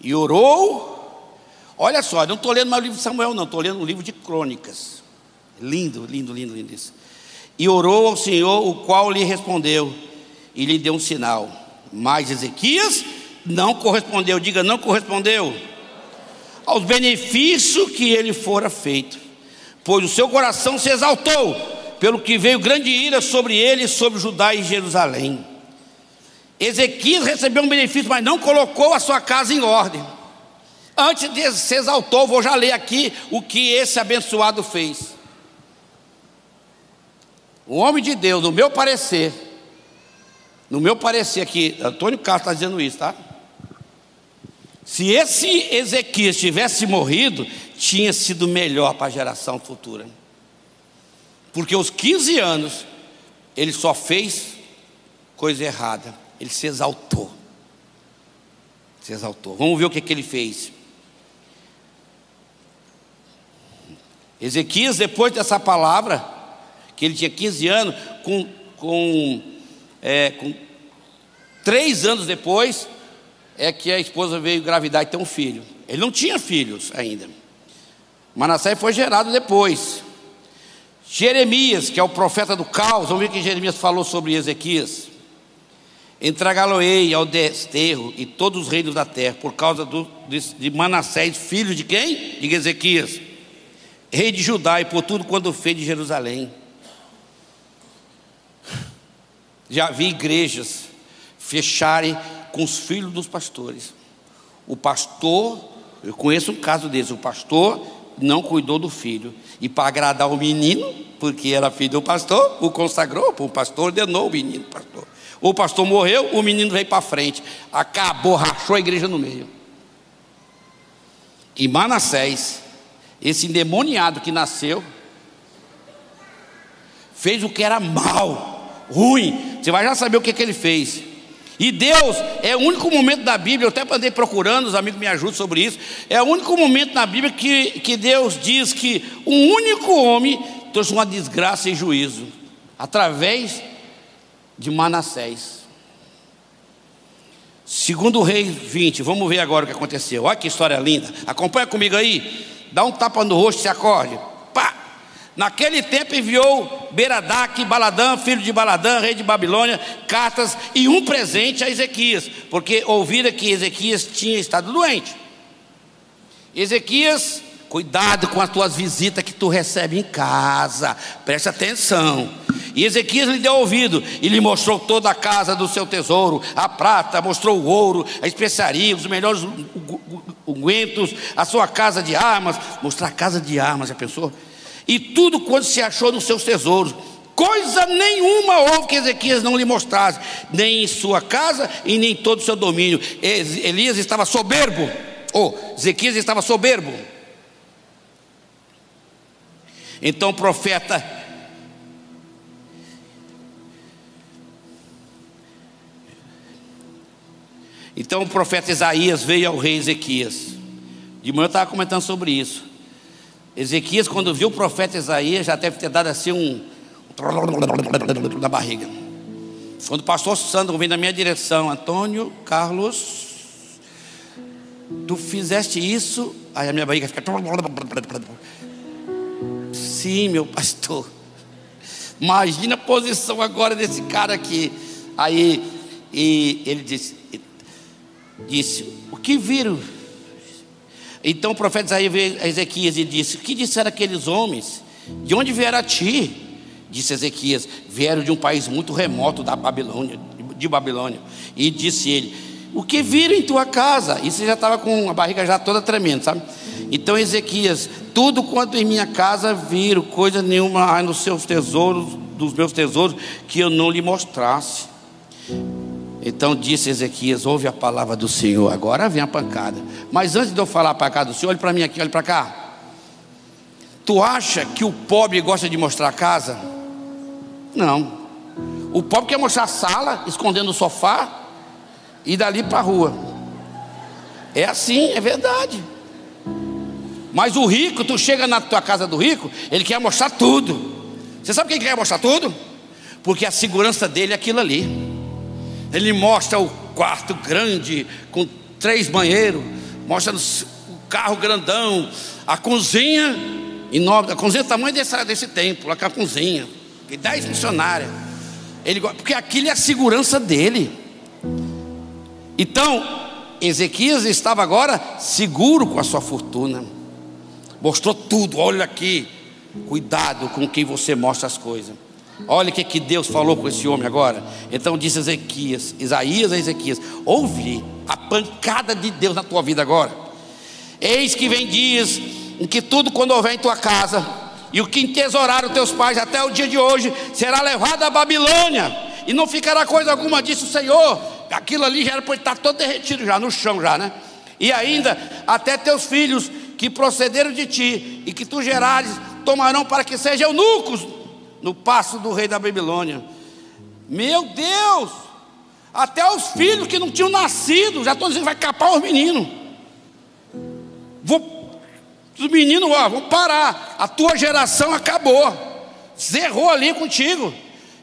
E orou. Olha só, não estou lendo mais o livro de Samuel, não, estou lendo um livro de crônicas. Lindo, lindo, lindo, lindo isso. E orou ao Senhor, o qual lhe respondeu, e lhe deu um sinal. Mas Ezequias não correspondeu, diga, não correspondeu aos benefícios que ele fora feito, pois o seu coração se exaltou, pelo que veio grande ira sobre ele sobre Judá e Jerusalém. Ezequias recebeu um benefício, mas não colocou a sua casa em ordem. Antes de se exaltou, vou já ler aqui o que esse abençoado fez. O homem de Deus, no meu parecer, no meu parecer aqui, Antônio Castro está dizendo isso, tá? Se esse Ezequias tivesse morrido, tinha sido melhor para a geração futura. Porque os 15 anos, ele só fez coisa errada. Ele se exaltou. Se exaltou. Vamos ver o que, que ele fez. Ezequias, depois dessa palavra, que ele tinha 15 anos, com, com, é, com três anos depois, é que a esposa veio engravidar e ter um filho. Ele não tinha filhos ainda. Manassés foi gerado depois. Jeremias, que é o profeta do caos, vamos ver o que Jeremias falou sobre Ezequias. Entregá-lo-ei ao desterro e todos os reinos da terra, por causa do, de, de Manassés, filho de quem? De Ezequias, rei de Judá, e por tudo quando fez de Jerusalém. Já vi igrejas fecharem com os filhos dos pastores. O pastor, eu conheço um caso desse, o pastor não cuidou do filho. E para agradar o menino, porque era filho do pastor, o consagrou, o pastor ordenou o menino, pastor. O pastor morreu, o menino veio para frente. Acabou, rachou a igreja no meio. E Manassés, esse endemoniado que nasceu, fez o que era mal, ruim. Você vai já saber o que, que ele fez. E Deus é o único momento da Bíblia, eu até andei procurando, os amigos me ajudam sobre isso. É o único momento na Bíblia que, que Deus diz que um único homem trouxe uma desgraça e juízo, através de Manassés. Segundo o rei 20, vamos ver agora o que aconteceu. Olha que história linda. Acompanha comigo aí. Dá um tapa no rosto e se acorde. Naquele tempo enviou Beradac, Baladã, filho de Baladã, rei de Babilônia, cartas e um presente a Ezequias, porque ouvira que Ezequias tinha estado doente. Ezequias, cuidado com as tuas visitas que tu recebe em casa, preste atenção. E Ezequias lhe deu ouvido e lhe mostrou toda a casa do seu tesouro, a prata, mostrou o ouro, a especiaria, os melhores ungüentos, a sua casa de armas, mostrar a casa de armas, já pensou? e tudo quanto se achou nos seus tesouros. Coisa nenhuma houve que Ezequias não lhe mostrasse, nem em sua casa e nem em todo o seu domínio. Elias estava soberbo, ou oh, Ezequias estava soberbo. Então o profeta Então o profeta Isaías veio ao rei Ezequias. De manhã eu estava comentando sobre isso. Ezequias, quando viu o profeta Isaías, já deve ter dado assim um. na barriga. Quando o pastor Sandro vem na minha direção, Antônio Carlos, tu fizeste isso, aí a minha barriga fica. Sim, meu pastor. Imagina a posição agora desse cara aqui. Aí e ele disse, disse: O que viram? Então o profeta Isaías veio a Ezequias e disse: O que disseram aqueles homens? De onde vieram a ti? Disse Ezequias: Vieram de um país muito remoto da Babilônia, de Babilônia. E disse ele: O que viram em tua casa? Isso já estava com a barriga já toda tremendo, sabe? Então Ezequias: Tudo quanto em minha casa viram, coisa nenhuma há nos seus tesouros, dos meus tesouros, que eu não lhe mostrasse. Então disse Ezequias: Ouve a palavra do Senhor. Agora vem a pancada. Mas antes de eu falar a pancada do Senhor, olhe para mim aqui, olhe para cá. Tu acha que o pobre gosta de mostrar a casa? Não. O pobre quer mostrar a sala, escondendo o sofá e dali para a rua. É assim, é verdade. Mas o rico, tu chega na tua casa do rico, ele quer mostrar tudo. Você sabe quem quer mostrar tudo? Porque a segurança dele é aquilo ali. Ele mostra o quarto grande, com três banheiros, mostra o carro grandão, a cozinha enorme, a cozinha do tamanho desse, desse templo, a cozinha, e dez funcionários. Ele, porque aquilo é a segurança dele. Então, Ezequias estava agora seguro com a sua fortuna. Mostrou tudo, olha aqui. Cuidado com quem você mostra as coisas. Olha o que, que Deus falou com esse homem agora. Então disse Ezequias, Isaías a Ezequias: Ouve a pancada de Deus na tua vida agora. Eis que vem dias em que tudo quando houver em tua casa, e o que entesouraram teus pais até o dia de hoje, será levado à Babilônia, e não ficará coisa alguma disso, Senhor. Aquilo ali já era para estar todo derretido já, no chão já, né? E ainda até teus filhos que procederam de ti e que tu gerares tomarão para que sejam eunucos no passo do rei da Babilônia. Meu Deus! Até os filhos que não tinham nascido, já estão dizendo que vai capar os meninos. Vou, os meninos, ó, vão parar. A tua geração acabou. Zerrou ali contigo.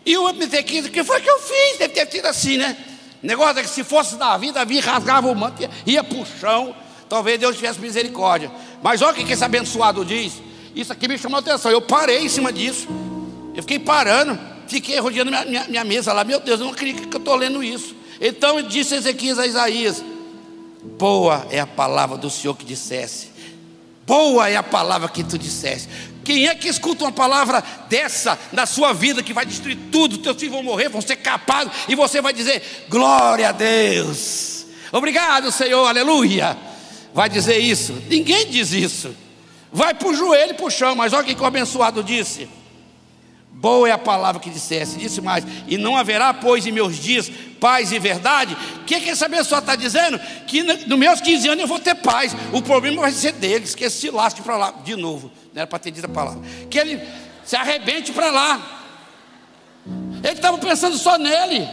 E o MT15, o que foi que eu fiz? Deve ter sido assim, né? O negócio é que se fosse Davi, Davi rasgava o manto, ia, ia para o chão. Talvez Deus tivesse misericórdia. Mas olha o que esse abençoado diz. Isso aqui me chamou a atenção. Eu parei em cima disso. Eu fiquei parando, fiquei rodeando minha, minha, minha mesa lá. Meu Deus, eu não acredito que eu estou lendo isso. Então disse Ezequias a Isaías: Boa é a palavra do Senhor que dissesse. Boa é a palavra que tu disseste. Quem é que escuta uma palavra dessa na sua vida que vai destruir tudo? Teus filhos vão morrer, vão ser capados, e você vai dizer: Glória a Deus, obrigado, Senhor, aleluia. Vai dizer isso? Ninguém diz isso. Vai para o joelho e para o chão, mas olha o que o abençoado disse. Boa é a palavra que dissesse, disse mais, e não haverá, pois, em meus dias paz e verdade. O que, que essa pessoa está dizendo? Que nos meus 15 anos eu vou ter paz. O problema vai ser deles, que se lasque para lá, de novo, não era para ter dito a palavra. Que ele se arrebente para lá. Ele estava pensando só nele.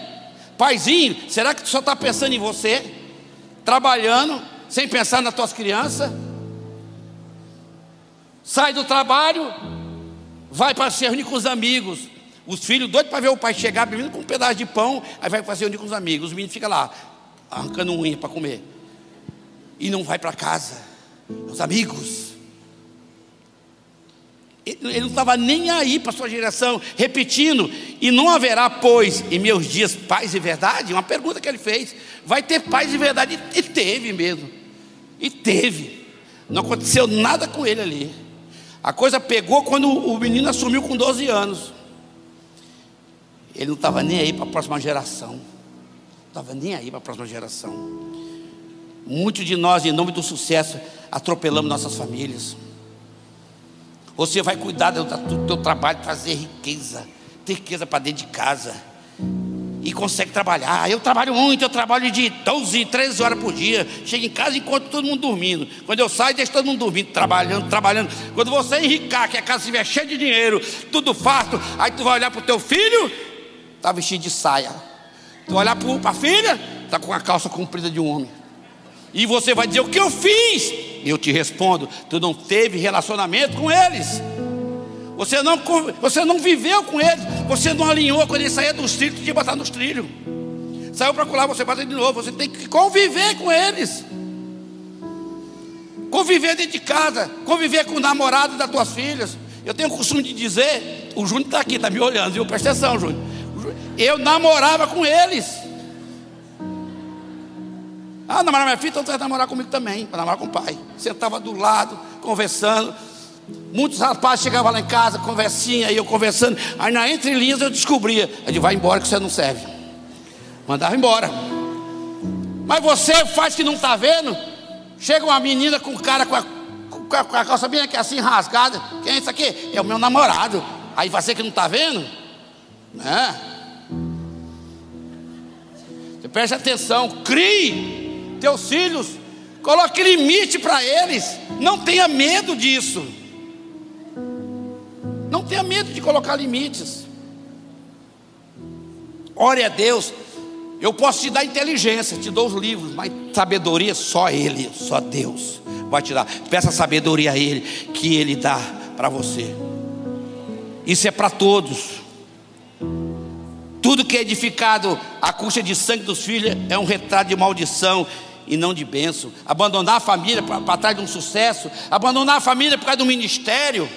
Paizinho, será que tu só está pensando em você? Trabalhando, sem pensar nas tuas crianças? Sai do trabalho, vai para se reunir com os amigos. Os filhos doidos para ver o pai chegar, primeiro com um pedaço de pão, aí vai para se reunir com os amigos. Os meninos ficam lá, arrancando unha para comer. E não vai para casa. Os amigos. Ele não estava nem aí para a sua geração, repetindo, e não haverá, pois, em meus dias paz e verdade? Uma pergunta que ele fez: vai ter paz e verdade? E teve mesmo, e teve, não aconteceu nada com ele ali. A coisa pegou quando o menino assumiu com 12 anos. Ele não estava nem aí para a próxima geração. Não estava nem aí para a próxima geração. Muitos de nós, em nome do sucesso, atropelamos nossas famílias. Você vai cuidar do, teu trabalho, trazer riqueza, ter riqueza para dentro de casa e consegue trabalhar. Eu trabalho muito, eu trabalho de 12, 13 horas por dia. Chego em casa e encontro todo mundo dormindo. Quando eu saio, deixo todo mundo dormindo, trabalhando, trabalhando. Quando você enricar, que a casa estiver cheia de dinheiro, tudo farto, aí tu vai olhar para o teu filho, está vestido de saia. Tu vai olhar para a filha, está com a calça comprida de um homem. E você vai dizer: O que eu fiz? Eu te respondo: Tu não teve relacionamento com eles. Você não, você não viveu com eles. Você não alinhou quando ele saía dos trilhos e botar nos trilhos. Saiu para colar, você fazer de novo. Você tem que conviver com eles. Conviver dentro de casa. Conviver com o namorado das tuas filhas. Eu tenho o costume de dizer: O Júnior está aqui, está me olhando, viu? Presta atenção, Júnior. Eu namorava com eles. Ah, namorar minha filha, então você vai namorar comigo também, para namorar com o pai. Sentava do lado, conversando. Muitos rapazes chegavam lá em casa, conversinha, e eu conversando. Aí na entrelinhas eu descobria. Disse, vai embora que você não serve. Mandava embora. Mas você faz que não está vendo. Chega uma menina com o cara com a, com a, com a calça bem aqui assim rasgada. Quem é isso aqui? É o meu namorado. Aí você que não está vendo? Né? Você preste atenção, crie teus filhos, coloque limite para eles, não tenha medo disso. Não tenha medo de colocar limites. Ore a Deus. Eu posso te dar inteligência, te dou os livros, mas sabedoria só Ele, só Deus vai te dar. Peça sabedoria a Ele, que Ele dá para você. Isso é para todos. Tudo que é edificado à custa de sangue dos filhos é um retrato de maldição e não de bênção. Abandonar a família para trás de um sucesso. Abandonar a família por causa do ministério.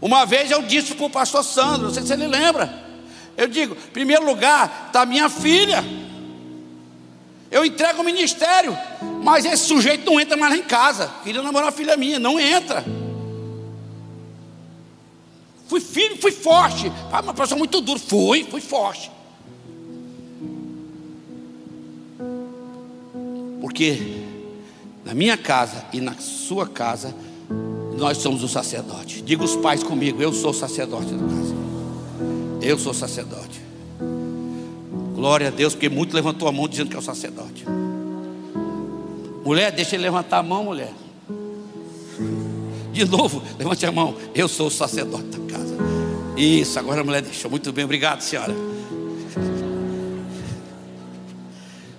Uma vez eu disse para o pastor Sandro, não sei se ele lembra. Eu digo: em primeiro lugar está minha filha. Eu entrego o ministério, mas esse sujeito não entra mais lá em casa. Queria namorar a filha minha, não entra. Fui firme, fui forte. Ah, uma pessoa muito dura. Fui, fui forte. Porque na minha casa e na sua casa, nós somos o sacerdote. Diga os pais comigo: eu sou sacerdote da casa. Eu sou sacerdote. Glória a Deus, porque muito levantou a mão dizendo que é o sacerdote. Mulher, deixa ele levantar a mão, mulher. De novo, levante a mão. Eu sou o sacerdote da casa. Isso, agora a mulher deixou. Muito bem, obrigado, senhora.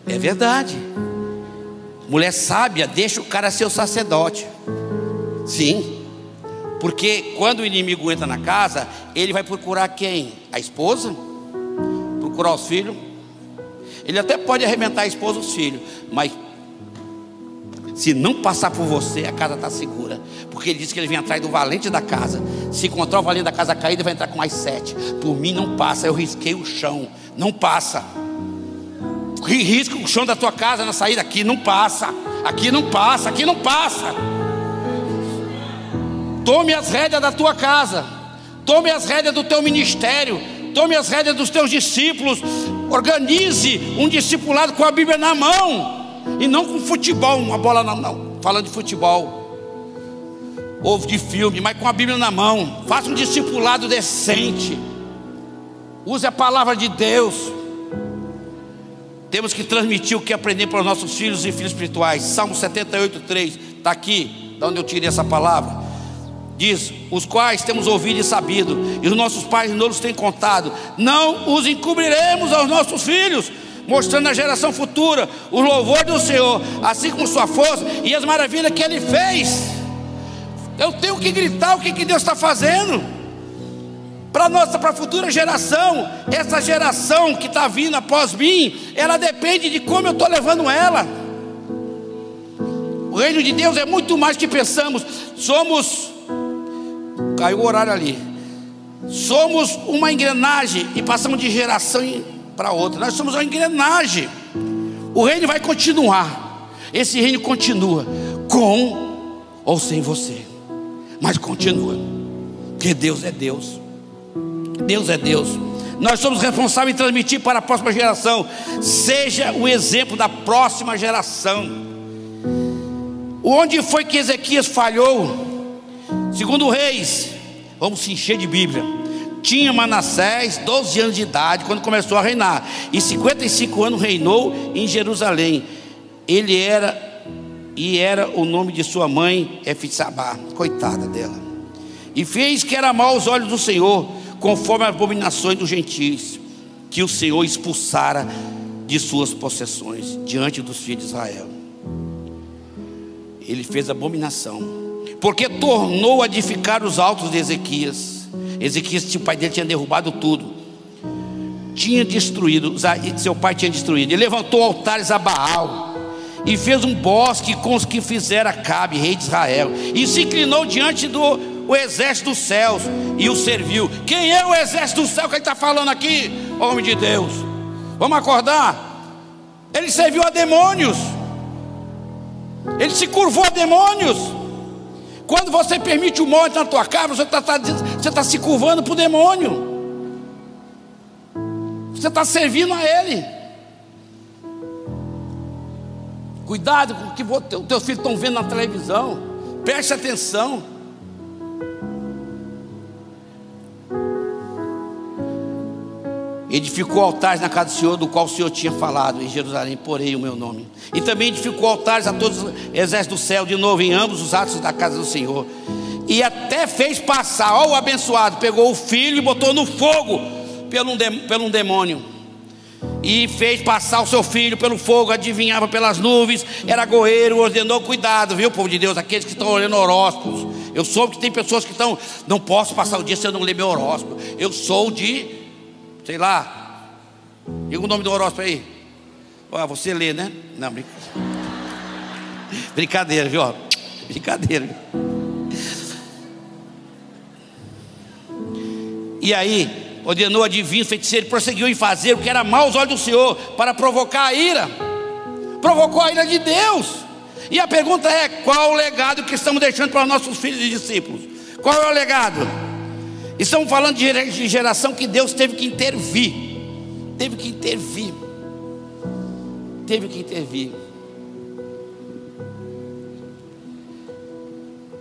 É verdade. Mulher sábia deixa o cara ser o sacerdote. Sim. Porque quando o inimigo entra na casa, ele vai procurar quem? A esposa? Procurar os filhos? Ele até pode arrebentar a esposa e os filhos, mas se não passar por você, a casa está segura. Porque ele disse que ele vem atrás do valente da casa. Se encontrar o valente da casa caído, ele vai entrar com mais sete. Por mim não passa, eu risquei o chão. Não passa risca o chão da tua casa na saída. Aqui não passa, aqui não passa, aqui não passa. Tome as rédeas da tua casa, tome as rédeas do teu ministério, tome as rédeas dos teus discípulos. Organize um discipulado com a Bíblia na mão e não com futebol, uma bola não, não. Falando de futebol ou de filme, mas com a Bíblia na mão. Faça um discipulado decente. Use a palavra de Deus. Temos que transmitir o que aprendemos para os nossos filhos e filhos espirituais. Salmo 78, 3, está aqui, da onde eu tirei essa palavra. Diz: Os quais temos ouvido e sabido, e os nossos pais nos têm contado, não os encobriremos aos nossos filhos, mostrando à geração futura o louvor do Senhor, assim como sua força e as maravilhas que Ele fez. Eu tenho que gritar o que, que Deus está fazendo para nossa, para a futura geração, essa geração que está vindo após mim, ela depende de como eu estou levando ela. O reino de Deus é muito mais que pensamos. Somos, caiu o horário ali. Somos uma engrenagem e passamos de geração para outra. Nós somos uma engrenagem. O reino vai continuar. Esse reino continua com ou sem você, mas continua. Porque Deus é Deus. Deus é Deus. Nós somos responsáveis em transmitir para a próxima geração. Seja o exemplo da próxima geração. Onde foi que Ezequias falhou? Segundo Reis, vamos se encher de Bíblia. Tinha Manassés 12 anos de idade quando começou a reinar, e 55 anos reinou em Jerusalém. Ele era e era o nome de sua mãe Efisabá, coitada dela. E fez que era mal aos olhos do Senhor, conforme as abominações dos gentios, que o Senhor expulsara de suas possessões diante dos filhos de Israel. Ele fez abominação, porque tornou a edificar os altos de Ezequias. Ezequias, o pai dele tinha derrubado tudo, tinha destruído, seu pai tinha destruído. Ele levantou altares a Baal e fez um bosque com os que fizera Cabe, rei de Israel, e se inclinou diante do o exército dos céus e o serviu. Quem é o exército do céu que ele está falando aqui? Homem de Deus, vamos acordar. Ele serviu a demônios, ele se curvou a demônios. Quando você permite o morte na tua casa, você está tá, tá se curvando para o demônio. Você está servindo a ele. Cuidado com o que os teus filhos estão vendo na televisão. Preste atenção. Edificou altares na casa do Senhor, do qual o Senhor tinha falado, em Jerusalém, porei o meu nome. E também edificou altares a todos os exércitos do céu, de novo, em ambos os atos da casa do Senhor. E até fez passar, ó, o abençoado, pegou o filho e botou no fogo pelo pelo um demônio. E fez passar o seu filho pelo fogo, adivinhava pelas nuvens, era goeiro, ordenou cuidado, viu, povo de Deus, aqueles que estão olhando horóscopos. Eu soube que tem pessoas que estão, não posso passar o dia se eu não ler meu horóscopo. Eu sou de sei lá. Diga o nome do horóscopo aí. Ah, você lê, né? Não, (laughs) brincadeira, viu? Brincadeira. E aí, ordenou adivinho, feiticeiro, prosseguiu em fazer o que era mal aos olhos do Senhor, para provocar a ira. Provocou a ira de Deus. E a pergunta é: qual o legado que estamos deixando para nossos filhos e discípulos? Qual é o legado? Estamos falando de geração que Deus teve que intervir. Teve que intervir. Teve que intervir.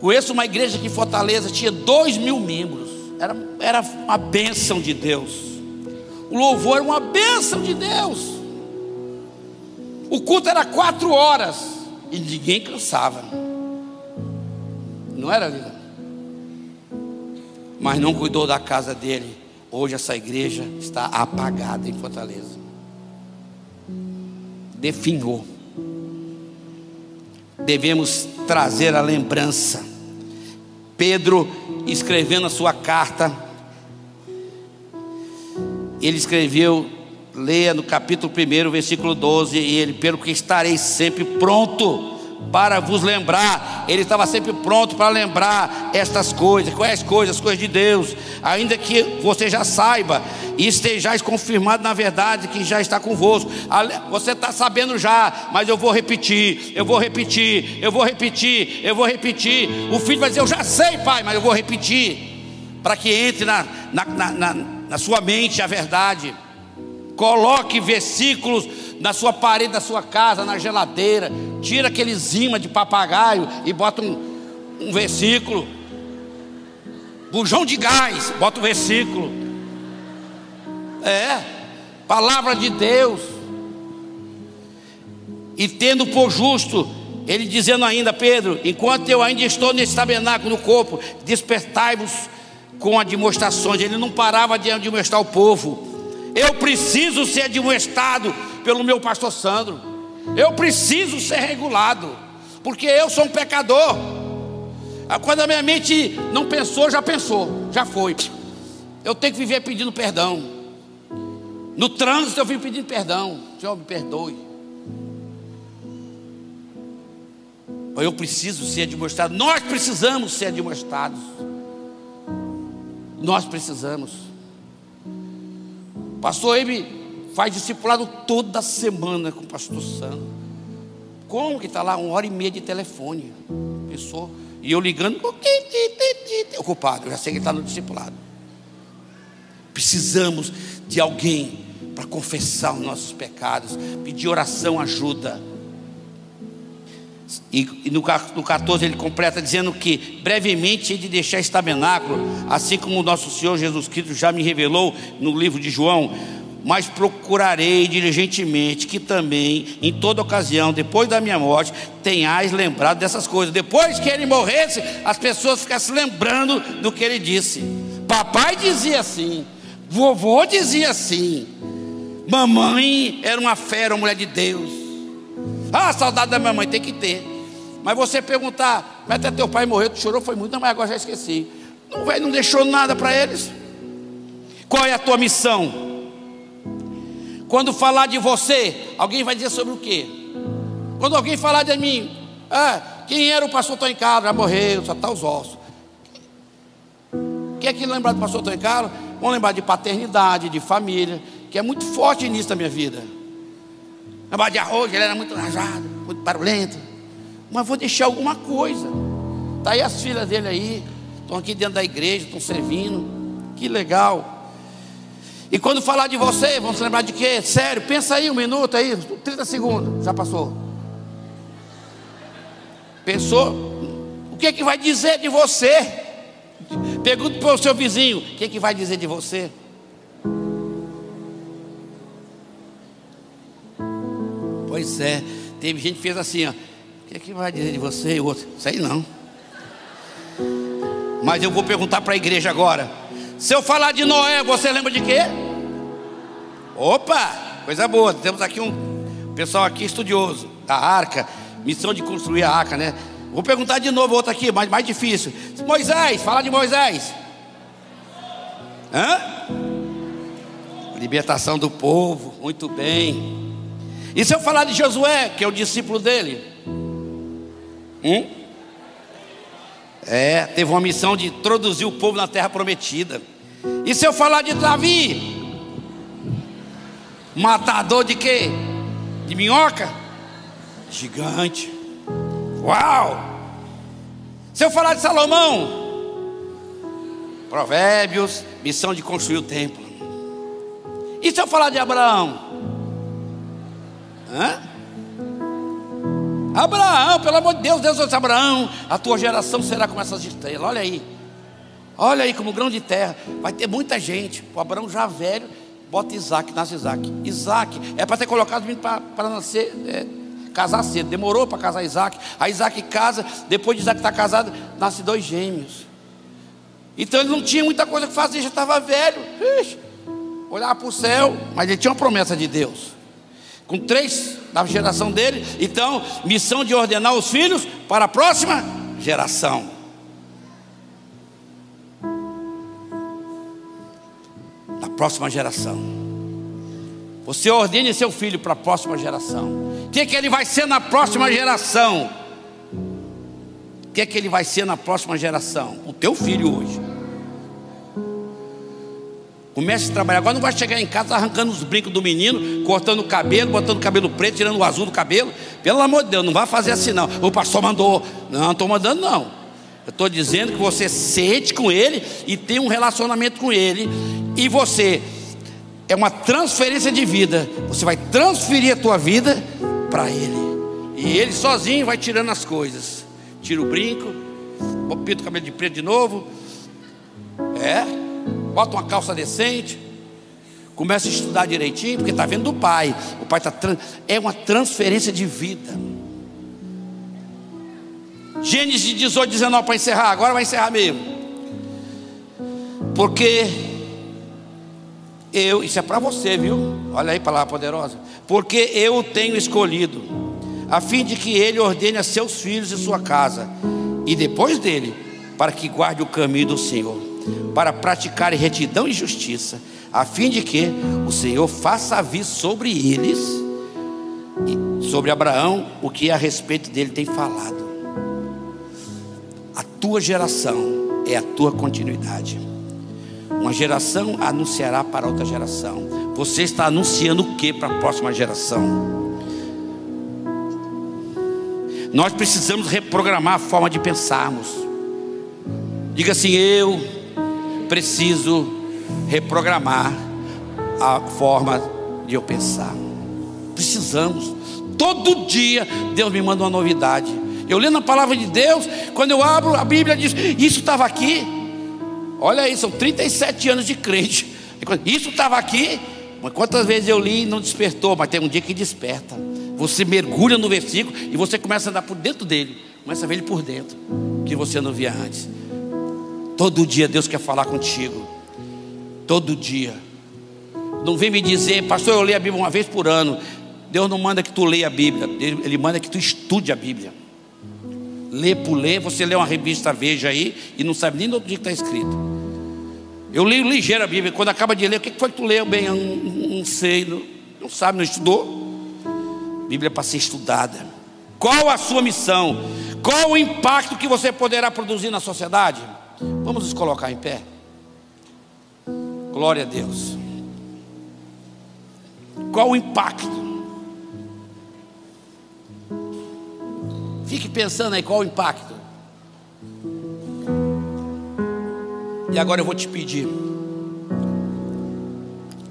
Conheço uma igreja aqui em Fortaleza, tinha dois mil membros. Era, era uma bênção de Deus. O louvor era uma bênção de Deus. O culto era quatro horas e ninguém cansava. Não era, Lila? Mas não cuidou da casa dele. Hoje essa igreja está apagada em Fortaleza. Definhou. Devemos trazer a lembrança. Pedro, escrevendo a sua carta, ele escreveu, leia no capítulo 1, versículo 12, e ele, pelo que estarei sempre pronto para vos lembrar. Ele estava sempre pronto para lembrar estas coisas. Quais coisas? As coisas de Deus. Ainda que você já saiba e estejais confirmado na verdade que já está convosco. Você está sabendo já, mas eu vou repetir, eu vou repetir, eu vou repetir, eu vou repetir. O filho vai dizer: Eu já sei, pai, mas eu vou repetir. Para que entre na, na, na, na sua mente a verdade. Coloque versículos na sua parede da sua casa, na geladeira. Tira aqueles imã de papagaio e bota um, um versículo. Bujão de gás, bota um versículo. É, palavra de Deus. E tendo por justo, ele dizendo ainda, Pedro, enquanto eu ainda estou nesse tabernáculo no corpo, despertai-vos com demonstrações. Ele não parava de admoestar o povo. Eu preciso ser admoestado pelo meu pastor Sandro. Eu preciso ser regulado, porque eu sou um pecador. Ah, quando a minha mente não pensou, já pensou, já foi. Eu tenho que viver pedindo perdão. No trânsito eu vim pedindo perdão. Senhor, me perdoe. Eu preciso ser admoestado. Nós precisamos ser admoestados. Nós precisamos. Pastor Ebe faz discipulado toda semana com o pastor Sandro. Como que está lá? Uma hora e meia de telefone. Pessoa. E eu ligando, ocupado. Eu já sei que está no discipulado. Precisamos de alguém para confessar os nossos pecados, pedir oração, ajuda. E, no, no 14 ele completa dizendo que brevemente de deixar esse tabernáculo, assim como o nosso Senhor Jesus Cristo já me revelou no livro de João, mas procurarei diligentemente que também, em toda ocasião, depois da minha morte, tenhais lembrado dessas coisas. Depois que ele morresse, as pessoas ficassem lembrando do que ele disse. Papai dizia assim, vovô dizia assim, Mamãe era uma fera, uma mulher de Deus. Ah, saudade da minha mãe, tem que ter. Mas você perguntar, mas até teu pai morreu, tu chorou, foi muito, mas agora já esqueci. Não, velho, não deixou nada para eles. Qual é a tua missão? Quando falar de você, alguém vai dizer sobre o quê? Quando alguém falar de mim, ah, quem era o pastor Tony Carlos? Já morreu, só está os ossos. Quem é que lembra do pastor Tony Carlos? Vão lembrar de paternidade, de família, que é muito forte nisso na minha vida. Lembrar de arroz, ele era muito rajado, muito barulhento. Mas vou deixar alguma coisa. Está aí as filhas dele aí, estão aqui dentro da igreja, estão servindo. Que legal. E quando falar de você, vamos lembrar de quê? Sério, pensa aí um minuto aí, 30 segundos, já passou. Pensou? O que é que vai dizer de você? Pergunta para o seu vizinho, o que é que vai dizer de você? Pois é, teve gente que fez assim, ó. O que é que vai dizer de você e outro? Sei não. Mas eu vou perguntar para a igreja agora. Se eu falar de Noé, você lembra de quê? Opa, coisa boa. Temos aqui um pessoal aqui estudioso da arca, missão de construir a arca, né? Vou perguntar de novo outro aqui, mais, mais difícil. Moisés, fala de Moisés. Hã? Libertação do povo, muito bem. E se eu falar de Josué, que é o discípulo dele? Hum? É, teve uma missão de introduzir o povo na terra prometida. E se eu falar de Davi? Matador de quê? De minhoca? Gigante. Uau! Se eu falar de Salomão? Provérbios, missão de construir o templo. E se eu falar de Abraão? Hã? Abraão, pelo amor de Deus, Deus disse Abraão, a tua geração será como essas estrelas. Olha aí. Olha aí como grão de terra. Vai ter muita gente. O Abraão já velho, bota Isaac, nasce Isaac. Isaac é para ter colocado para nascer, é, casar cedo. Demorou para casar Isaac. Aí Isaac casa, depois de Isaac estar tá casado, nasce dois gêmeos. Então ele não tinha muita coisa que fazer, já estava velho. Ixi, olhava para o céu, mas ele tinha uma promessa de Deus com três da geração dele. Então, missão de ordenar os filhos para a próxima geração. Da próxima geração. Você ordene seu filho para a próxima geração. O que, é que ele vai ser na próxima geração? O que é que ele vai ser na próxima geração? O teu filho hoje. Comece a trabalhar. Agora não vai chegar em casa arrancando os brincos do menino, cortando o cabelo, botando o cabelo preto, tirando o azul do cabelo. Pelo amor de Deus, não vai fazer assim não. O pastor mandou. Não, não estou mandando não. Eu estou dizendo que você sente com ele e tem um relacionamento com ele. E você é uma transferência de vida. Você vai transferir a tua vida para ele. E ele sozinho vai tirando as coisas. Tira o brinco, pinta o cabelo de preto de novo. É, bota uma calça decente, começa a estudar direitinho, porque está vendo do pai. O pai está é uma transferência de vida. Gênesis 18, 19 para encerrar, agora vai encerrar mesmo. Porque eu, isso é para você, viu? Olha aí, palavra poderosa. Porque eu o tenho escolhido, a fim de que ele ordene a seus filhos e sua casa, e depois dele, para que guarde o caminho do Senhor para praticar retidão e justiça, a fim de que o Senhor faça vir sobre eles, sobre Abraão, o que a respeito dele tem falado. A tua geração é a tua continuidade. Uma geração anunciará para outra geração. Você está anunciando o que para a próxima geração? Nós precisamos reprogramar a forma de pensarmos. Diga assim: eu preciso reprogramar a forma de eu pensar. Precisamos. Todo dia Deus me manda uma novidade. Eu lendo a palavra de Deus, quando eu abro a Bíblia diz: Isso estava aqui. Olha aí, são 37 anos de crente. Isso estava aqui. Mas quantas vezes eu li e não despertou, mas tem um dia que desperta. Você mergulha no versículo e você começa a andar por dentro dele. Começa a ver ele por dentro, que você não via antes. Todo dia Deus quer falar contigo. Todo dia. Não vem me dizer, pastor, eu leio a Bíblia uma vez por ano. Deus não manda que tu leia a Bíblia, Ele manda que tu estude a Bíblia. Lê por ler, você lê uma revista Veja aí e não sabe nem do outro dia que está escrito. Eu leio ligeiro a Bíblia, quando acaba de ler, o que foi que tu leu bem? Eu não, não sei, não, não sabe, não estudou. Bíblia é para ser estudada. Qual a sua missão? Qual o impacto que você poderá produzir na sociedade? Vamos nos colocar em pé. Glória a Deus. Qual o impacto? Fique pensando aí qual o impacto. E agora eu vou te pedir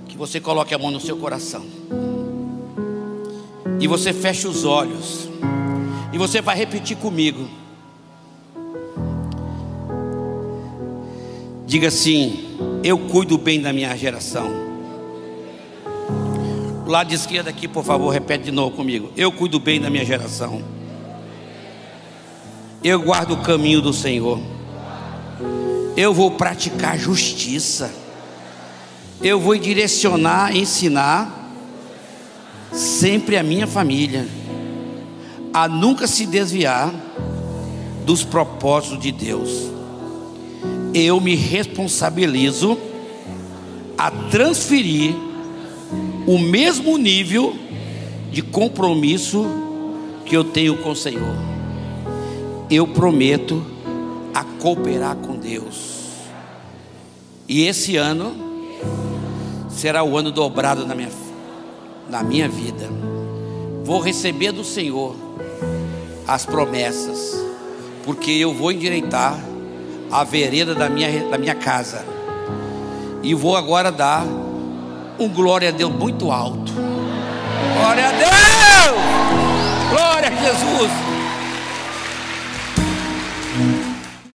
que você coloque a mão no seu coração. E você feche os olhos. E você vai repetir comigo. Diga assim: Eu cuido bem da minha geração. O lado esquerdo aqui, por favor, repete de novo comigo. Eu cuido bem da minha geração. Eu guardo o caminho do Senhor. Eu vou praticar justiça. Eu vou direcionar, ensinar sempre a minha família a nunca se desviar dos propósitos de Deus. Eu me responsabilizo a transferir o mesmo nível de compromisso que eu tenho com o Senhor eu prometo a cooperar com Deus. E esse ano será o ano dobrado na minha, na minha vida. Vou receber do Senhor as promessas, porque eu vou endireitar a vereda da minha, da minha casa. E vou agora dar um glória a Deus muito alto. Glória a Deus! Glória a Jesus!